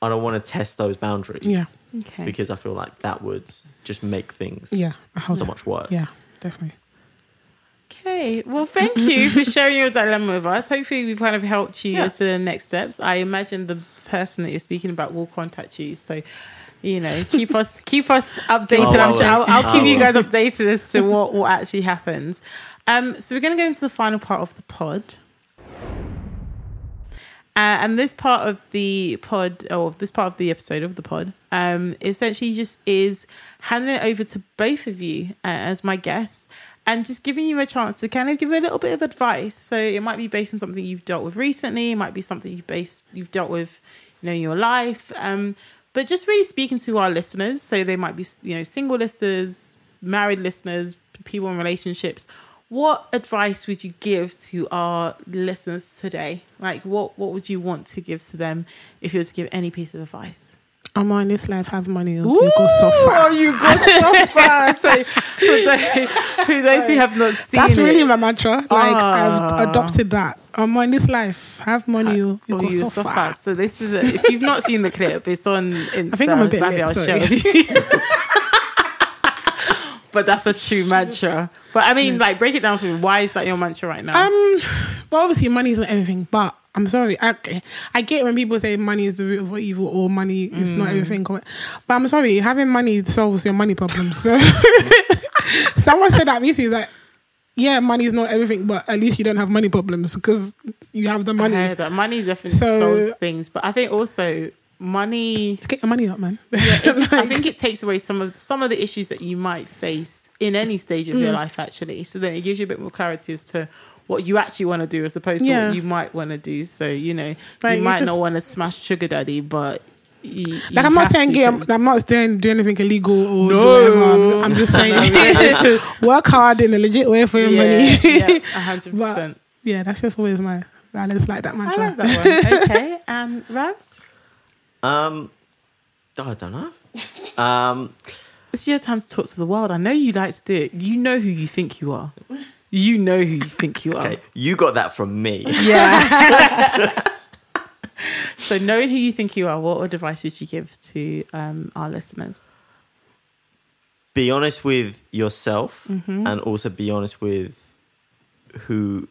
Speaker 3: i don't want to test those boundaries
Speaker 2: Yeah.
Speaker 1: Okay.
Speaker 3: because I feel like that would just make things
Speaker 2: Yeah.
Speaker 3: So
Speaker 2: so.
Speaker 3: much worse.
Speaker 2: Yeah, definitely.
Speaker 1: Okay. Well, thank you for sharing your dilemma with us. Hopefully, we've kind of helped you
Speaker 3: Yeah.
Speaker 1: as to the next steps. I imagine the person that you're speaking about will contact you. So, you know, keep us keep us updated.
Speaker 3: Oh,
Speaker 1: I'm sure. I'll, I'll keep you guys updated as to what what actually happens. Um, so we're going to go into the final part of the pod. Uh, and this part of the pod, or this part of the episode of the pod, um, essentially just is handing it over to both of you uh, as my guests and just giving you a chance to kind of give a little bit of advice. So it might be based on something you've dealt with recently, it might be something you've based you've dealt with, you know, in your life. Um, but just really speaking to our listeners, so they might be you know single listeners, married listeners, people in relationships. What advice would you give to our listeners today? Like, what what would you want to give to them if you were to give any piece of advice?
Speaker 2: I'm on this life, have money, you go so
Speaker 1: Oh, you go so far. so, for those, for those who have not seen
Speaker 2: That's
Speaker 1: it,
Speaker 2: really my mantra. Like
Speaker 1: Ah.
Speaker 2: I've adopted that. I'm on this life, have money, you, you
Speaker 1: Oh,
Speaker 2: go
Speaker 1: you
Speaker 2: so
Speaker 1: so
Speaker 2: far.
Speaker 1: So this is a, if you've not seen the clip, it's on Insta.
Speaker 2: I think I'm a bit lit,
Speaker 1: I'll with you. but that's a true mantra. But I mean, like, break it down for me. Why is that your mantra right now?
Speaker 2: Um, well, obviously, money is not everything, but I'm sorry. I, I get when people say money is the root of all evil or money is not
Speaker 1: Mm.
Speaker 2: everything. But I'm sorry, having money solves your money problems. So someone said that recently, like, yeah, money is not everything, but at least you don't have money problems because you have the money.
Speaker 1: Yeah, that money definitely
Speaker 2: So-
Speaker 1: solves things, but I think also money.
Speaker 2: Just get your money up, man.
Speaker 1: it- I think it takes away some of some of the issues that you might face in any stage of your
Speaker 2: Mm.
Speaker 1: life. Actually, so then it gives you a bit more clarity as to what you actually want to do as opposed to
Speaker 2: Yeah.
Speaker 1: what you might want to do. So you know,
Speaker 2: Like,
Speaker 1: you
Speaker 2: you
Speaker 1: might not want to smash sugar daddy, but you,
Speaker 2: Like
Speaker 1: you
Speaker 2: I'm not saying get, I'm,
Speaker 1: 'cause-
Speaker 2: I'm not doing do anything illegal or
Speaker 1: No.
Speaker 2: whatever. I'm, I'm just saying work hard in a legit way for your money.
Speaker 1: yeah, a hundred
Speaker 2: But-
Speaker 1: percent.
Speaker 2: yeah, that's just always my. I just like that
Speaker 1: I
Speaker 2: mantra.
Speaker 1: like that one. Okay, and Rabs,
Speaker 3: Um, oh, I don't know. Um,
Speaker 1: it's your time to talk to the world. I know you like to do it. You know who you think you are. You know who you think you are.
Speaker 3: okay, you got that from me.
Speaker 1: Yeah. so knowing who you think you are, what advice would you give to um, our listeners?
Speaker 3: be honest with yourself
Speaker 1: Mm-hmm.
Speaker 3: and also be honest with who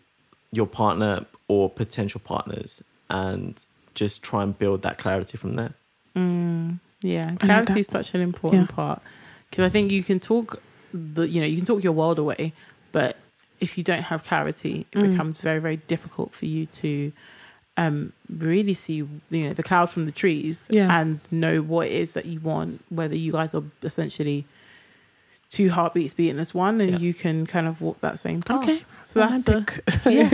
Speaker 3: your partner or potential partners and just try and build that clarity from there.
Speaker 1: Yeah,
Speaker 2: like
Speaker 1: clarity
Speaker 2: that.
Speaker 1: is such an important
Speaker 2: Yeah.
Speaker 1: part because I think you can talk the you know you can talk your world away, but if you don't have clarity, it
Speaker 2: Mm.
Speaker 1: becomes very very difficult for you to um, really see you know the cloud from the trees
Speaker 2: Yeah.
Speaker 1: and know what it is that you want. Whether you guys are essentially two heartbeats beating as one, and
Speaker 3: Yeah.
Speaker 1: you can kind of walk that same path.
Speaker 2: Okay,
Speaker 1: so that's a, yeah.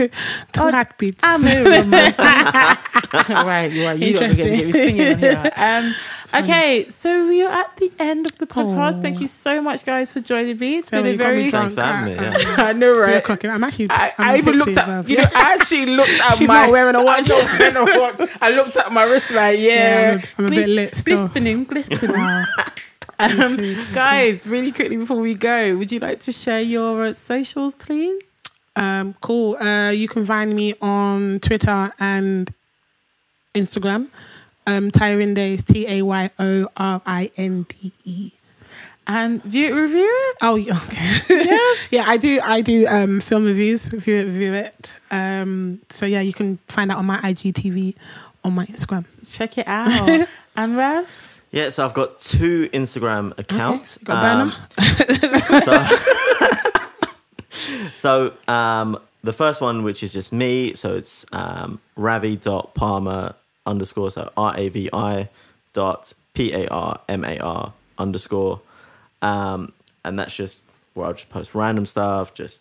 Speaker 2: Two
Speaker 1: Oh,
Speaker 2: heartbeats.
Speaker 1: I'm romantic. right, you are. You lot are going to get me singing here. Um, okay, so we are at the end of the podcast.
Speaker 2: Aw.
Speaker 1: Thank you so much, guys, for joining me. It's
Speaker 2: Tell
Speaker 1: been a very.
Speaker 3: Thanks for having me, yeah.
Speaker 1: I know, right?
Speaker 2: I'm actually.
Speaker 1: I,
Speaker 2: I'm
Speaker 1: I even looked at
Speaker 2: well.
Speaker 1: you know I actually looked at
Speaker 2: She's
Speaker 1: my
Speaker 2: not wearing a watch.
Speaker 1: I'm not wearing a watch. I looked at my wrist like yeah,
Speaker 2: Yeah, I'm a- I'm a bit lit
Speaker 1: glistening, glistening. Um, guys, really quickly before we go, would you like to share your uh, socials, please?
Speaker 2: Um, cool. Uh, you can find me on Twitter and Instagram. Um, Tayorinde is T A Y O R I N D E.
Speaker 1: And view it, review it.
Speaker 2: Oh, yeah, okay.
Speaker 1: Yes.
Speaker 2: yeah, I do. I do um, film reviews. View it, view it. Um, so yeah, you can find out on my IGTV on my Instagram.
Speaker 1: Check it out. and Ravs.
Speaker 3: Yeah, so I've got two Instagram accounts.
Speaker 2: you got burner?
Speaker 3: so, so um, the first one, which is just me, so it's um, ravi.parmar underscore, so R A V I dot P A R M A R underscore. Um, and that's just where I'll just post random stuff, just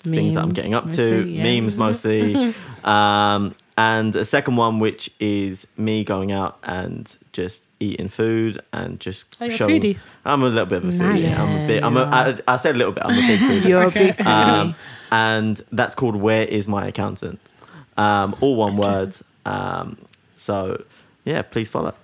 Speaker 3: things that I'm getting up to,
Speaker 1: yeah.
Speaker 3: memes mostly. um, and a second one, which is me going out and just eating food and just
Speaker 2: Oh, you're a
Speaker 3: showing.
Speaker 2: foodie?
Speaker 3: I'm a little bit of a foodie.
Speaker 2: Nice.
Speaker 3: I'm a bit. I'm a, I, I said a little bit. I'm a big foodie.
Speaker 1: You're
Speaker 2: Okay.
Speaker 1: a big
Speaker 3: um,
Speaker 1: fan.
Speaker 3: and that's called Where Is My Accountant? Um, all one word. Um, so yeah, please follow.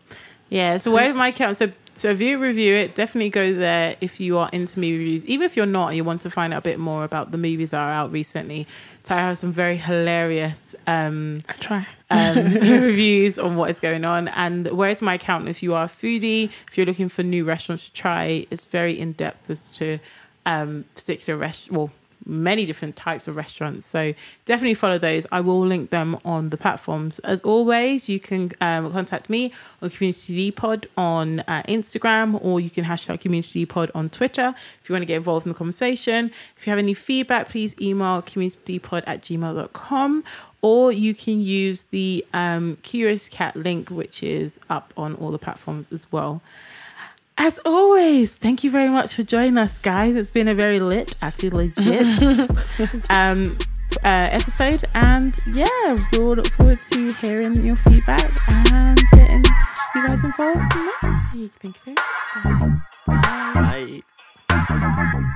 Speaker 1: Yeah, so where is my account so so if you review it, definitely go there if you are into movie reviews. Even if you're not and you want to find out a bit more about the movies that are out recently. Ty has some very hilarious um,
Speaker 2: I try.
Speaker 1: um, reviews on what is going on. And where's my account? If you are a foodie, if you're looking for new restaurants to try, it's very in depth as to um, particular rest. Well, many different types of restaurants. So definitely follow those. I will link them on the platforms. As always, you can um, contact me on Community Pod on uh, Instagram, or you can hashtag Community Pod on Twitter if you want to get involved in the conversation. If you have any feedback, please email communitydpod at gmail.com or you can use the um, Curious Cat link, which is up on all the platforms as well. As always, thank you very much for joining us, guys. It's been a very lit, actually legit um, uh, episode. And yeah, we'll look forward to hearing your feedback and getting you guys involved next week. Thank you very much. Bye. Bye.